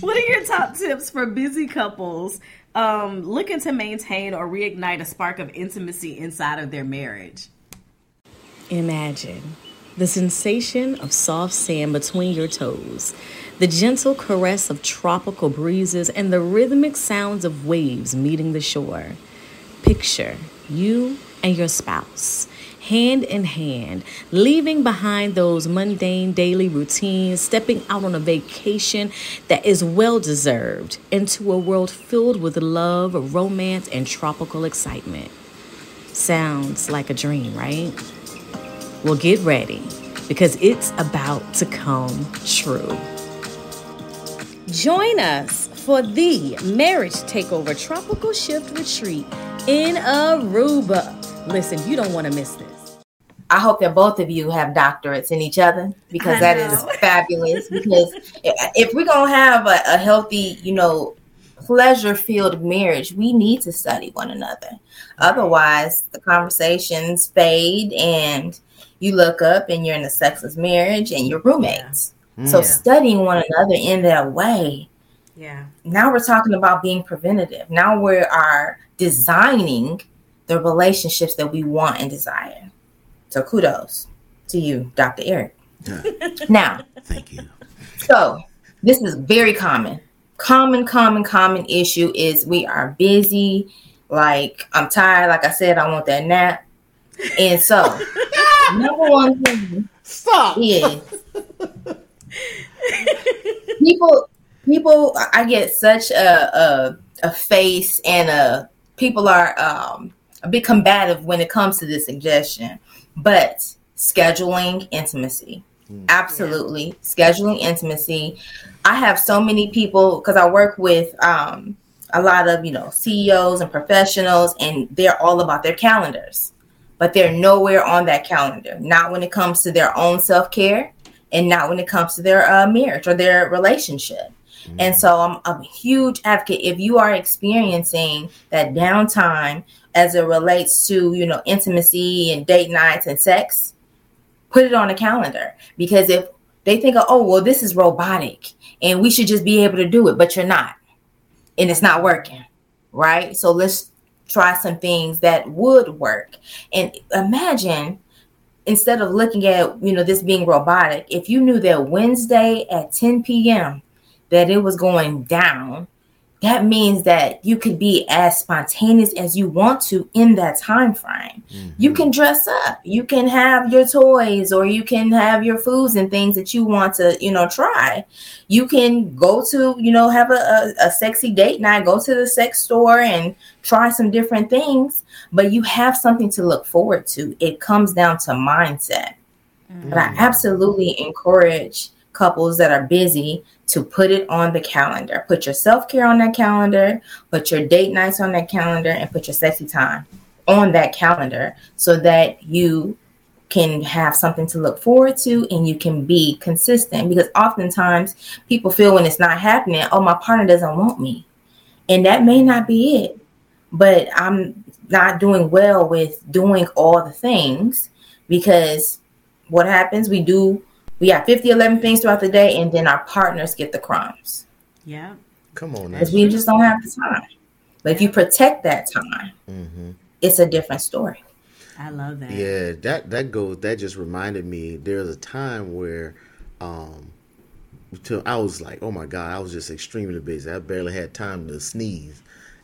what are your top tips for busy couples um, looking to maintain or reignite a spark of intimacy inside of their marriage? Imagine the sensation of soft sand between your toes, the gentle caress of tropical breezes, and the rhythmic sounds of waves meeting the shore. Picture you and your spouse, hand in hand, leaving behind those mundane daily routines, stepping out on a vacation that is well deserved into a world filled with love, romance, and tropical excitement. Sounds like a dream, right? Well, get ready because it's about to come true. Join us for the Marriage Takeover Tropical Shift Retreat in Aruba. Listen, you don't want to miss this. I hope that both of you have doctorates in each other because I that is know. fabulous. Because if- if we're gonna have a, a healthy, you know, pleasure-filled marriage, we need to study one another. Otherwise, the conversations fade, and you look up and you're in a sexless marriage and you're roommates. So Yeah. studying one another in that way Yeah. now we're talking about being preventative. Now we are designing the relationships that we want and desire. So kudos to you, Dr. Eric. Yeah, Now, thank you. so this is very common. Common, common, common issue is we are busy. Like I'm tired. Like I said, I want that nap. And so, number one thing Stop. is people people i get such a a, a face and a people are um a bit combative when it comes to this suggestion but scheduling intimacy. Absolutely. Scheduling intimacy. I have so many people because i work with um a lot of you know ceos and professionals and they're all about their calendars but they're nowhere on that calendar. Not when it comes to their own self-care and not when it comes to their uh, marriage or their relationship. And so I'm, I'm a huge advocate. If you are experiencing that downtime as it relates to, you know, intimacy and date nights and sex, put it on a calendar. Because if they think, oh, well, this is robotic and we should just be able to do it, but you're not. And it's not working. Right. So let's try some things that would work. And imagine instead of looking at you know this being robotic if you knew that wednesday at 10 p.m that it was going down that means that you could be as spontaneous as you want to in that time frame. You mm-hmm. can dress up. You can have your toys or you can have your foods and things that you want to you know try. You can go to you know have a, a, a sexy date night go to the sex store and try some different things but you have something to look forward to. It comes down to mindset. But i mm. absolutely encourage couples that are busy to put it on the calendar. Put your self-care on that calendar put your date nights on that calendar and put your sexy time on that calendar so that you can have something to look forward to and you can be consistent. Because oftentimes people feel when it's not happening oh my partner doesn't want me. And that may not be it. But i'm not doing well with doing all the things because what happens? We do we have 50 11 things throughout the day and then our partners get the crumbs Yeah. Come on because we just don't have the time but if you protect that time hmm it's a different story I love that. Yeah, that that goes. That just reminded me. There's a time where, um, to, I was like, oh my god, I was just extremely busy. I barely had time to sneeze,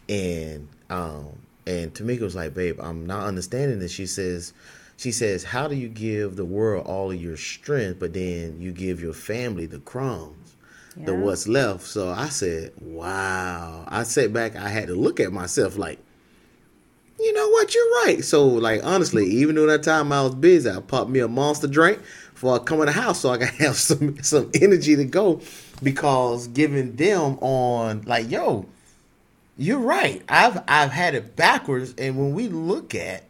and um, and Tamika was like, babe, I'm not understanding this. She says, she says, how do you give the world all of your strength, but then you give your family the crumbs? The what's left. So I said, wow. I sat back. I had to look at myself like, you know what, you're right. So, like, honestly, even though that time I was busy, I popped me a monster drink for coming to the house so I can have some some energy to go. Because giving them on like, yo, you're right. I've I've had it backwards, and when we look at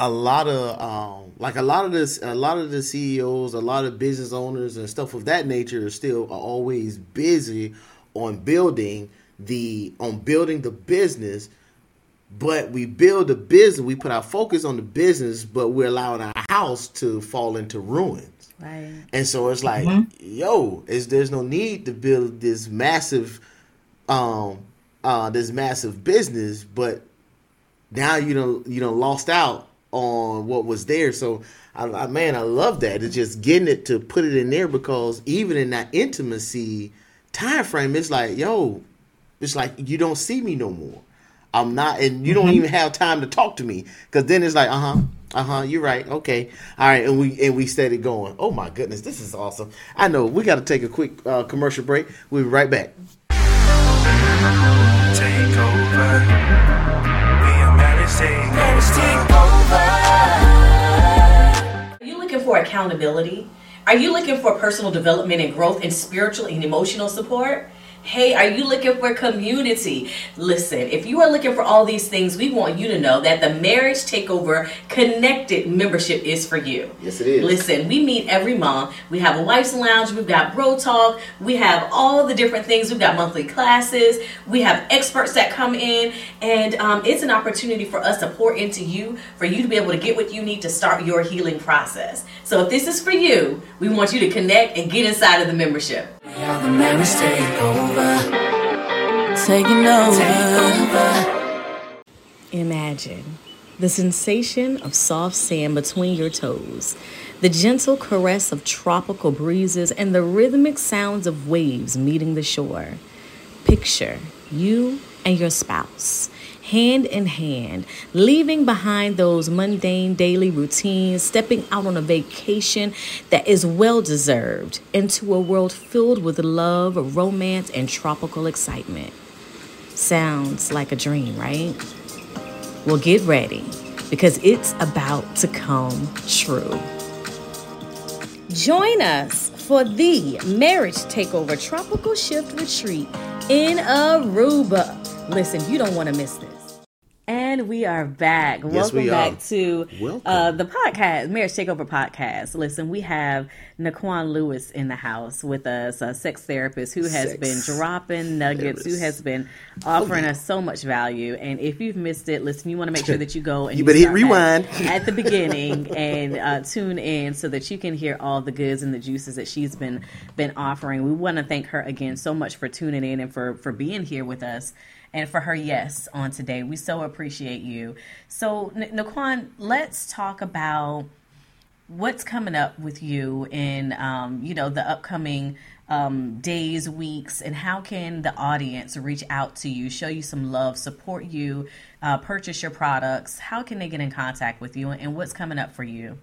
a lot of um, like a lot of this, a lot of the CEOs, a lot of business owners, and stuff of that nature are still are always busy on building the on building the business. But we build a business we put our focus on the business but we're allowing our house to fall into ruins. Right. And so it's like, yo, is there's no need to build this massive, um, uh, this massive business, but now you know you know lost out on what was there. So, I, I man, I love that. It's just getting it to put it in there because even in that intimacy time frame, it's like, yo, it's like you don't see me no more. I'm not, and you don't even have time to talk to me because then it's like, uh huh, uh huh, you're right, okay, all right, and we and we steady going. Oh my goodness, this is awesome. I know we got to take a quick uh, commercial break. We'll be right back. Take over. We are marriage take for accountability? Are you looking for personal development and growth and spiritual and emotional support? Hey, are you looking for community? Listen, if you are looking for all these things, we want you to know that the Marriage Takeover Connected membership is for you. Yes, it is. Listen, we meet every month. We have a wife's lounge, we've got bro talk, we have all the different things. We've got monthly classes, we have experts that come in, and um, it's an opportunity for us to pour into you, for you to be able to get what you need to start your healing process. So if this is for you, we want you to connect and get inside of the membership. We are the marriage take over. Taking over. Take over. Imagine the sensation of soft sand between your toes, the gentle caress of tropical breezes, and the rhythmic sounds of waves meeting the shore. Picture you and your spouse, hand in hand, leaving behind those mundane daily routines, stepping out on a vacation that is well deserved into a world filled with love, romance, and tropical excitement. Sounds like a dream, right? Well, get ready because it's about to come true. Join us for the Marriage Takeover Tropical Shift Retreat in Aruba. Listen, you don't want to miss this. And we are back. Welcome we are. back to Welcome. uh, the podcast, Marriage Takeover Podcast. Listen, we have Nikquan Lewis in the house with us, a sex therapist who has Sex been dropping nuggets, who has been offering Oh, yeah. us so much value. And if you've missed it, listen, you want to make sure that you go and You better hit rewind. at the beginning and uh, tune in so that you can hear all the goods and the juices that she's been been offering. We want to thank her again so much for tuning in and for for being here with us and for her yes on today. We so appreciate you. So, Nikquan, let's talk about what's coming up with you in um, you know the upcoming um, days weeks and how can the audience reach out to you show you some love support you uh, purchase your products how can they get in contact with you and what's coming up for you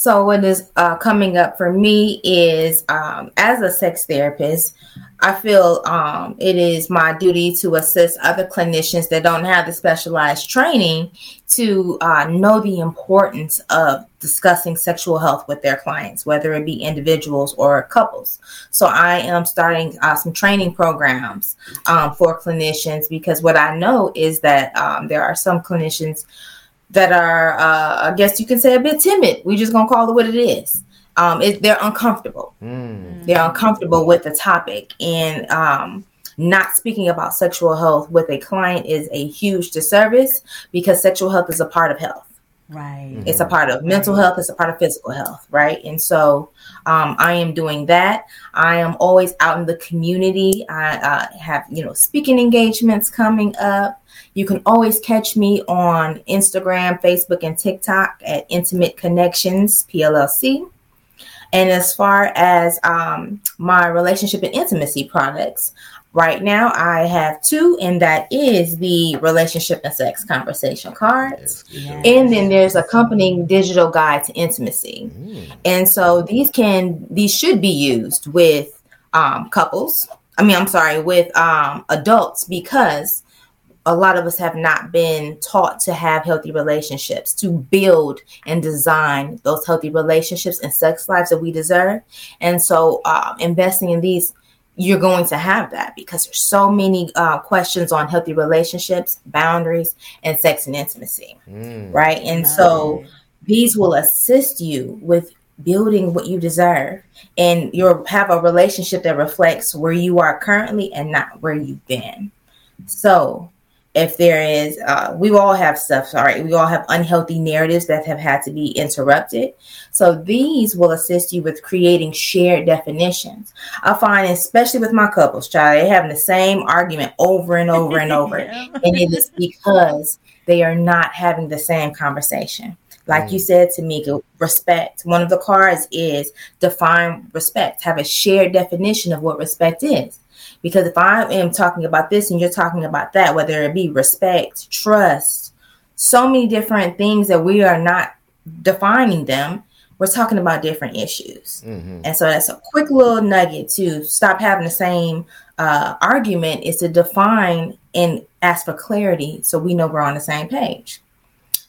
So what is uh, coming up for me is um, as a sex therapist, I feel um, it is my duty to assist other clinicians that don't have the specialized training to uh, know the importance of discussing sexual health with their clients, whether it be individuals or couples. So I am starting uh, some training programs um, for clinicians because what I know is that um, there are some clinicians that are, uh, I guess you can say, a bit timid. We just gonna call it what it is. Um, it, they're uncomfortable. They're uncomfortable with the topic, and um, not speaking about sexual health with a client is a huge disservice because sexual health is a part of health. Right It's a part of mental health. It's a part of physical health, right? And so um, I am doing that. I am always out in the community. I uh, have, you know, speaking engagements coming up. You can always catch me on Instagram, Facebook, and TikTok at Intimate Connections PLLC. And as far as um, my relationship and intimacy products, right now I have two, and that is the relationship and sex conversation cards. And then there's accompanying digital guide to intimacy. And so these can these should be used with um, couples. I mean, I'm sorry, with um, adults because a lot of us have not been taught to have healthy relationships, to build and design those healthy relationships and sex lives that we deserve. And so, uh, investing in these, you're going to have that because there's so many uh, questions on healthy relationships, boundaries, and sex and intimacy, right? And so, these will assist you with building what you deserve and you'll have a relationship that reflects where you are currently and not where you've been so if there is uh, we all have stuff sorry we all have unhealthy narratives that have had to be interrupted so these will assist you with creating shared definitions i find especially with my couples child they're having the same argument over and over and over Yeah. and it is because they are not having the same conversation like you said Tamika, respect. One of the cards is define respect. Have a shared definition of what respect is. Because if I am talking about this and you're talking about that, whether it be respect, trust, so many different things that we are not defining them, we're talking about different issues. And so that's a quick little nugget to stop having the same uh, argument is to define and ask for clarity so we know we're on the same page.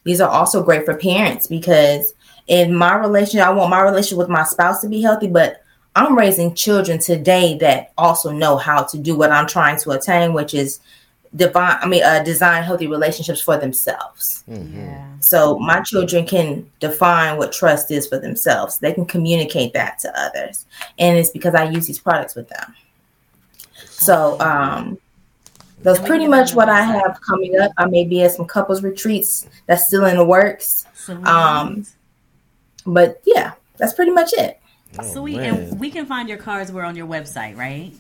These are also great for parents because in my relationship, I want my relationship with my spouse to be healthy, but I'm raising children today that also know how to do what I'm trying to attain, which is divine. I mean, uh, design healthy relationships for themselves. Yeah. So my children can define what trust is for themselves. They can communicate that to others, and it's because I use these products with them. So um, that's pretty much what I have coming up. I may be at some couples retreats that's still in the works, Um, but yeah, that's pretty much it. Oh, Sweet. man. And we can find your cards. We're on your website, right?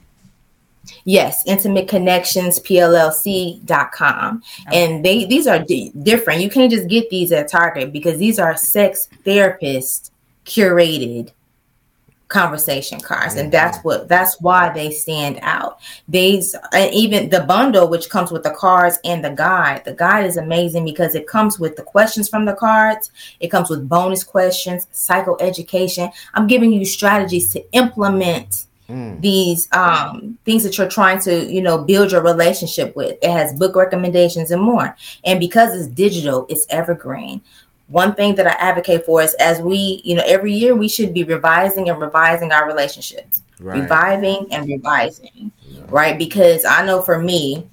Yes, intimateconnectionspllc.com. And they these are di- different. You can't just get these at Target because these are sex therapist curated conversation cards. And that's what that's why they stand out. These and even the bundle which comes with the cards and the guide. The guide is amazing because it comes with the questions from the cards. It comes with bonus questions psychoeducation i'm giving you strategies to implement these um, things that you're trying to you know build your relationship with. It has book recommendations and more. And because it's digital it's evergreen one thing that i advocate for is as we you know every year we should be revising and revising our relationships. Right. reviving and revising right? Because i know for me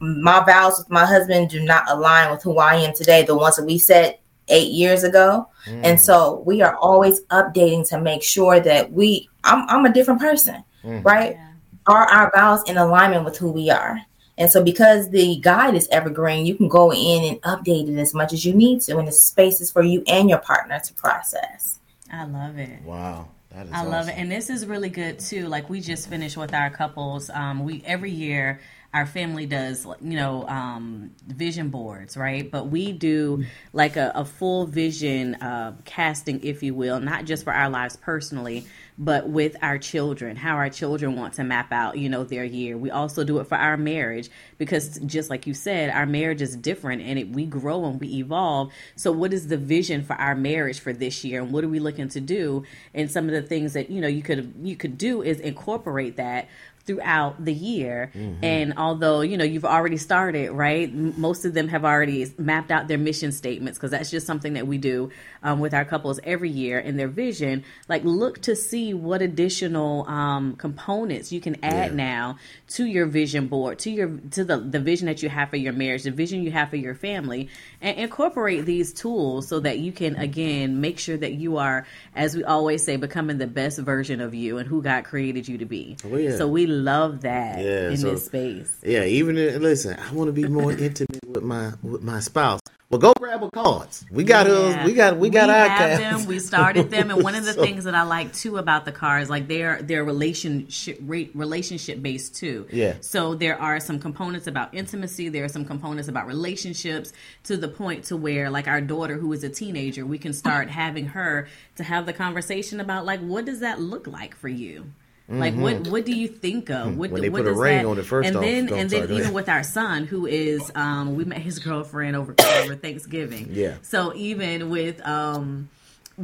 my vows with my husband do not align with who i am today the ones that we set eight years ago. Hmm. And so we are always updating to make sure that we i'm, I'm a different person hmm. right? Yeah. are our vows in alignment with who we are and so because the guide is evergreen you can go in and update it as much as you need to and the spaces for you and your partner to process I love it. Wow. That is I love it, and this is really good too. Like we just finished with our couples. Um, we every year our family does, you know, um, vision boards, right? But we do like a, a full vision uh, casting, if you will, not just for our lives personally, but with our children, how our children want to map out, you know, their year. We also do it for our marriage because, just like you said, our marriage is different and it, we grow and we evolve. So, what is the vision for our marriage for this year, and what are we looking to do? And some of the things that you know you could you could do is incorporate that throughout the year. And although, you know, you've already started, right? Most of them have already mapped out their mission statements because that's just something that we do um, with our couples every year in their vision. Like, look to see what additional um, components you can add Yeah. now to your vision board, to your to the the vision that you have for your marriage, the vision you have for your family, and incorporate these tools so that you can again make sure that you are, as we always say, becoming the best version of you and who God created you to be. Oh, yeah. So we love that Yeah, in so- this space. Yeah, even in, listen, I want to be more intimate with my with my spouse. Well, go grab a cards. We got us. Yeah. We got we got our have cards. them. We started them, and one of the So- things that I like too about the cards, like they're they're relationship re- relationship based too. Yeah. So there are some components about intimacy. There are some components about relationships to the point to where, like our daughter, who is a teenager, we can start having her to have the conversation about like what does that look like for you. Like what what do you think of? What, Mm-hmm. When they what put a ring that- on it first and then don't and then even ahead. with our son who is um we met his girlfriend over over Thanksgiving. Yeah. So even with um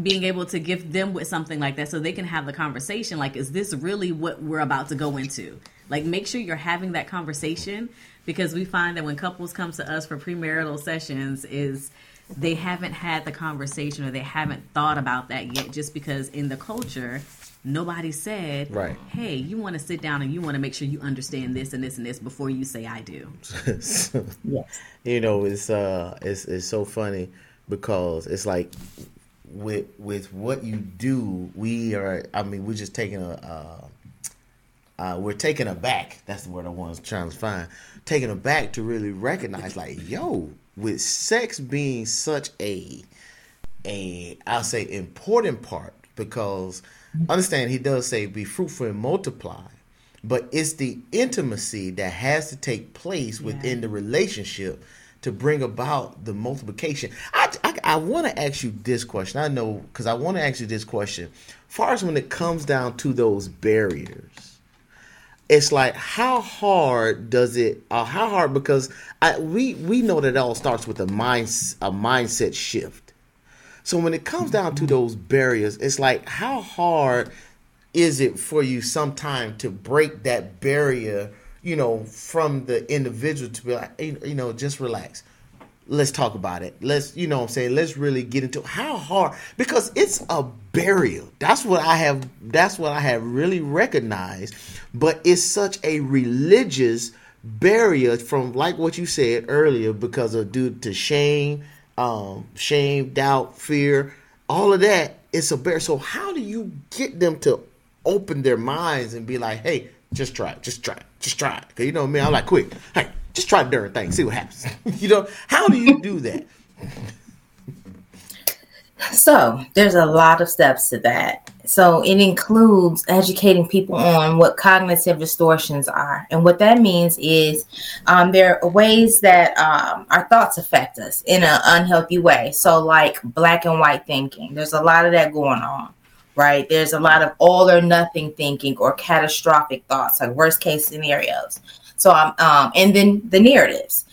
being able to gift them with something like that so they can have the conversation like is this really what we're about to go into like make sure you're having that conversation because we find that when couples come to us for premarital sessions is they haven't had the conversation or they haven't thought about that yet just because in the culture nobody said Right. hey you want to sit down and you want to make sure you understand this and this and this before you say i do yes you know, it's uh, it's it's so funny because it's like with with what you do, we are. I mean, we're just taking a. Uh, uh, we're taken aback. That's the word I was trying to find. Taken aback to really recognize, like, yo, with sex being such a a I'll say important part because understand he does say be fruitful and multiply, but it's the intimacy that has to take place within the relationship to bring about the multiplication. I I, I want to ask you this question. I know because I want to ask you this question. Far as when it comes down to those barriers, it's like how hard does it uh, how hard because I, we we know that it all starts with a mind a mindset shift so when it comes down to those barriers it's like how hard is it for you sometime to break that barrier you know from the individual to be like you know just relax. Let's talk about it. Let's you know i'm saying? Let's really get into how hard? Because it's a barrier. That's what i have that's what i have really recognized. But it's such a religious barrier from like what you said earlier because of due to shame um shame doubt fear all of that it's a barrier so how do you get them to open their minds and be like hey just try it just try it just try it? Because you know me i'm like quick. Hey just try the darn thing see what happens. You know how do you do that? So there's a lot of steps to that. So it includes educating people on what cognitive distortions are, and what that means is um, there are ways that um, our thoughts affect us in an unhealthy way. So like black and white thinking, there's a lot of that going on, right? There's a lot of all or nothing thinking or catastrophic thoughts, like worst case scenarios. So um, um and then the narratives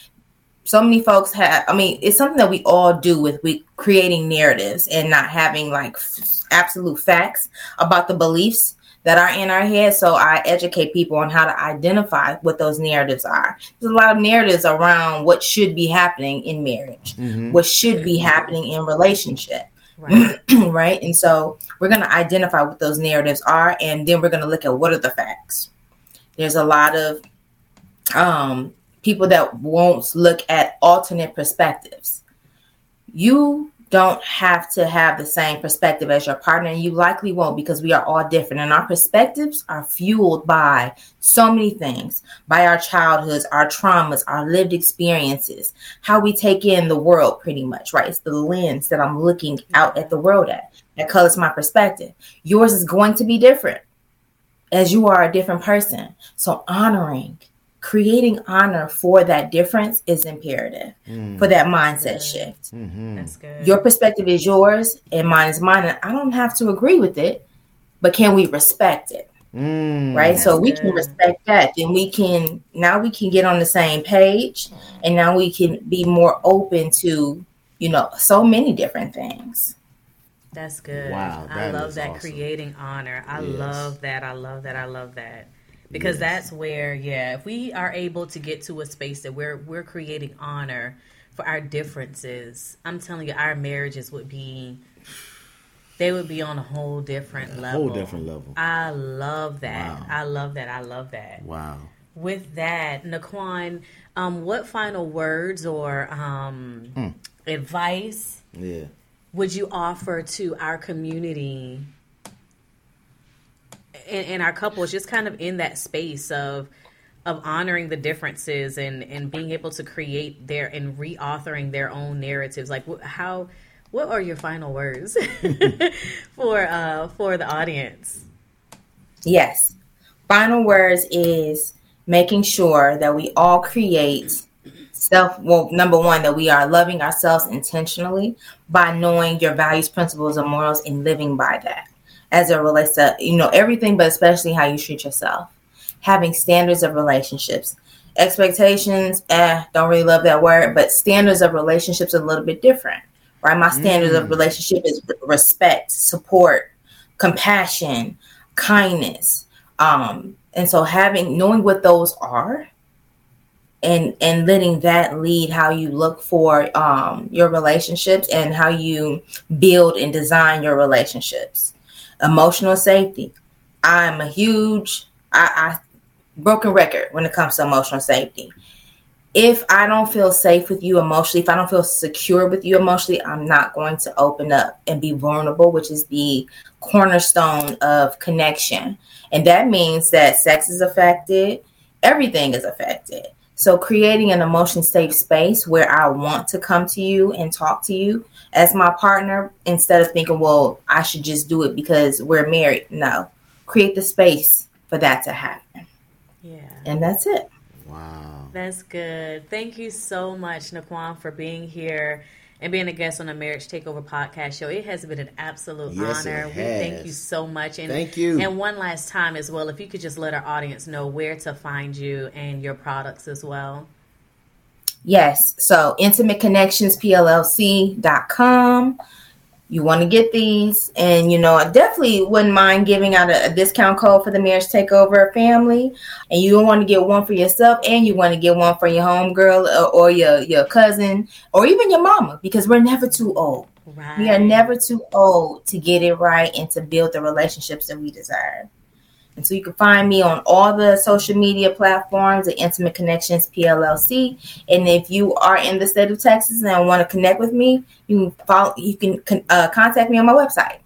so many folks have i mean it's something that we all do with we creating narratives and not having like f- absolute facts about the beliefs that are in our head. So i educate people on how to identify what those narratives are. There's a lot of narratives around what should be happening in marriage what should be happening in relationship Right. right? And so we're going to identify what those narratives are and then we're going to look at what are the facts. There's a lot of um people that won't look at alternate perspectives. You don't have to have the same perspective as your partner, and you likely won't because we are all different. And our perspectives are fueled by so many things by our childhoods, our traumas, our lived experiences, how we take in the world, pretty much, right? It's the lens that I'm looking out at the world at that colors my perspective. Yours is going to be different as you are a different person. So, honoring creating honor for that difference is imperative for that mindset shift. That's good. Your perspective is yours and mine is mine. And I don't have to agree with it, but can we respect it? Mm. Right. so we good. can respect that. Then we can now we can get on the same page and now we can be more open to, you know, so many different things. That's good. Wow, I love that awesome. creating honor. I Yes. love that. I love that. I love that. Because Yes. that's where, yeah, if we are able to get to a space that we're we're creating honor for our differences, I'm telling you, our marriages would be they would be on a whole different level. whole different level. I love that. Wow. I love that. I love that. Wow. With that, Nikquan, um, what final words or um, Hmm. advice Yeah. would you offer to our community and, and our couples just kind of in that space of of honoring the differences and and being able to create their and reauthoring their own narratives. Like how what are your final words for uh for the audience? Yes. Final words is making sure that we all create self well number one that we are loving ourselves intentionally by knowing your values principles and morals and living by that as it relates to you know everything but especially how you treat yourself. Having standards of relationships. Expectations eh don't really love that word but standards of relationships are a little bit different right? My standards of relationship is respect support compassion kindness um and so having knowing what those are and and letting that lead how you look for um your relationships and how you build and design your relationships emotional safety i'm a huge i, I broken record when it comes to emotional safety if I don't feel safe with you emotionally, if I don't feel secure with you emotionally, I'm not going to open up and be vulnerable, which is the cornerstone of connection. And that means that sex is affected, everything is affected. So, creating an emotion safe space where I want to come to you and talk to you as my partner instead of thinking, well, I should just do it because we're married. No, create the space for that to happen. Yeah. And that's it. Wow. That's good. Thank you so much, Nikquan, for being here and being a guest on the Marriage Takeover podcast show. It has been an absolute Yes, it honor. We thank you so much. And Thank you. And one last time as well, if you could just let our audience know where to find you and your products as well. Yes. So intimateconnectionspllc.com. You want to get these, and you know, I definitely wouldn't mind giving out a, a discount code for the marriage takeover family. And you want to get one for yourself, and you want to get one for your homegirl or, or your your cousin, or even your mama, because we're never too old. Right. We are never too old to get it right and to build the relationships that we desire. And so you can find me on all the social media platforms at Intimate Connections PLLC. And if you are in the state of Texas and want to connect with me, you can follow. You can uh, contact me on my website.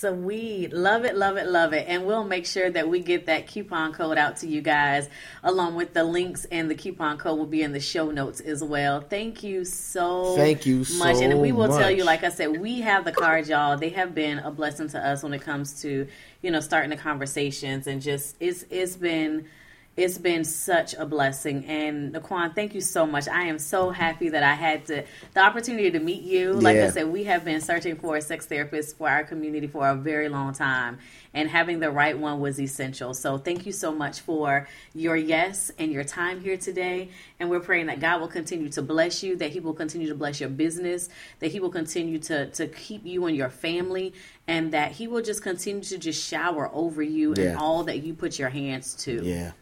Sweet. Love it, love it, love it. And we'll make sure that we get that coupon code out to you guys along with the links and the coupon code will be in the show notes as well. Thank you so Thank you much. so and we will tell you, like I said, we have the cards, y'all. They have been a blessing to us when it comes to, you know, starting the conversations and just it's it's been it's been such a blessing. And Nikquan, thank you so much. I am so happy that I had to, the opportunity to meet you. Like I said, we have been searching for a sex therapist for our community for a very long time. And having the right one was essential. So thank you so much for your yes and your time here today. And we're praying that God will continue to bless you, that He will continue to bless your business, that He will continue to, to keep you and your family, and that He will just continue to just shower over you Yeah. and all that you put your hands to. Yeah.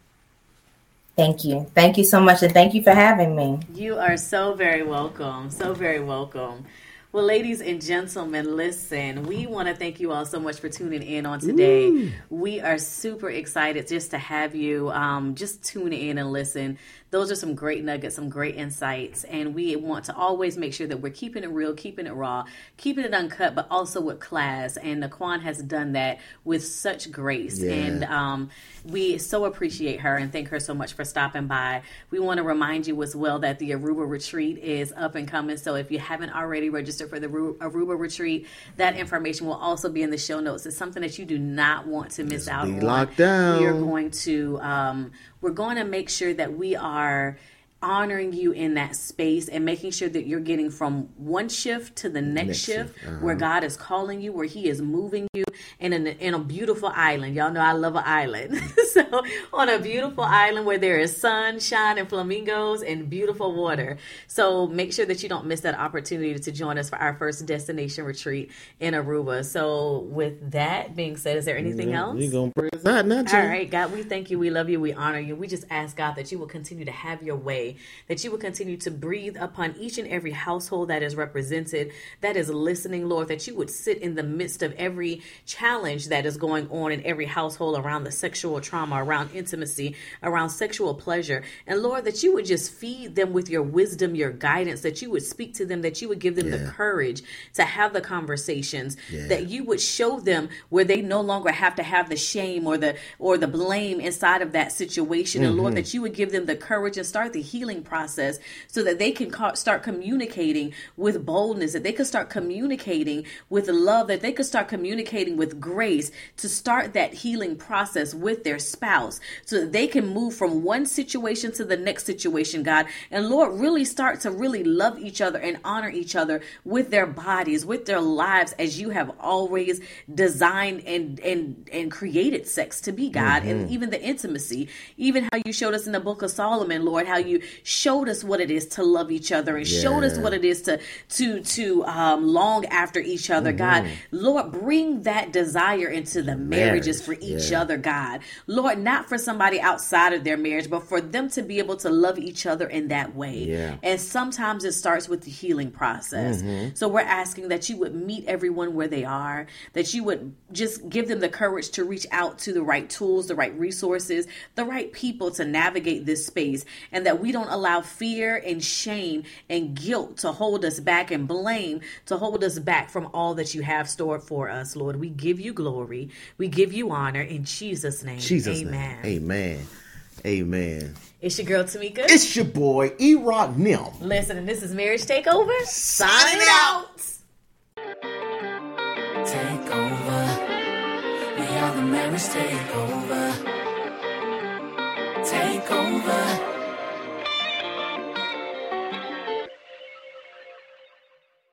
Thank you. Thank you so much. And thank you for having me. You are so very welcome. So very welcome. Well, ladies and gentlemen, listen, we want to thank you all so much for tuning in on today. We are super excited just to have you um, just tune in and listen. Those are some great nuggets, some great insights. And we want to always make sure that we're keeping it real, keeping it raw, keeping it uncut, but also with class. And Nikquan has done that with such grace. Yeah. And um, we so appreciate her and thank her so much for stopping by. We want to remind you as well that the Aruba retreat is up and coming. So if you haven't already registered for the Aruba retreat, that information will also be in the show notes. It's something that you do not want to miss out be on. locked down. We are going to um, we're going to make sure that we are honoring you in that space and making sure that you're getting from one shift to the next, Next shift, shift, uh-huh. where God is calling you, where He is moving you, and in a, in a beautiful island. Y'all know I love an island. so on a beautiful island where there is sunshine and flamingos and beautiful water. So make sure that you don't miss that opportunity to join us for our first destination retreat in Aruba. So with that being said, is there anything else? We gonna pray us out now, All Jay. God, we thank you. We love you. We honor you. We just ask God that you will continue to have your way, that you will continue to breathe upon each and every household that is represented, that is listening, Lord, that you would sit in the midst of every challenge that is going on in every household around the sexual trauma, around intimacy, around sexual pleasure. And Lord, that you would just feed them with your wisdom, your guidance, that you would speak to them, that you would give them the courage to have the conversations, Yeah. that you would show them where they no longer have to have the shame or the or the blame inside of that situation and Mm-hmm. lord that you would give them the courage and start the healing process so that they can ca- start communicating with boldness that they could start communicating with love that they could start communicating with grace to start that healing process with their spouse so that they can move from one situation to the next situation god. And lord really start to really love each other and honor each other with their bodies with their lives as you have always designed and and and created sex to be god. And mm-hmm. even the intimacy even how you showed us in the book of solomon lord how you showed us what it is to love each other. And showed us what it is to to to um long after each other god. Lord bring that desire into the marriages for each yeah. other god. Lord not for somebody outside of their marriage but for them to be able to love each other in that way. Yeah. and sometimes it starts with the healing process. So we're asking that you would meet everyone where they are, that you would just give them the courage to reach out to the right tools, the right resources, the right people to navigate this space, and that we don't allow fear and shame and guilt to hold us back and blame to hold us back from all that you have stored for us, Lord. We give you glory. We give you honor in Jesus' name. Jesus' Amen. name. Amen. Amen. It's your girl Tamika. It's your boy E Rock Nim. Listen, and this is Marriage Takeover. Signing out. Take over. We are the marriage takeover.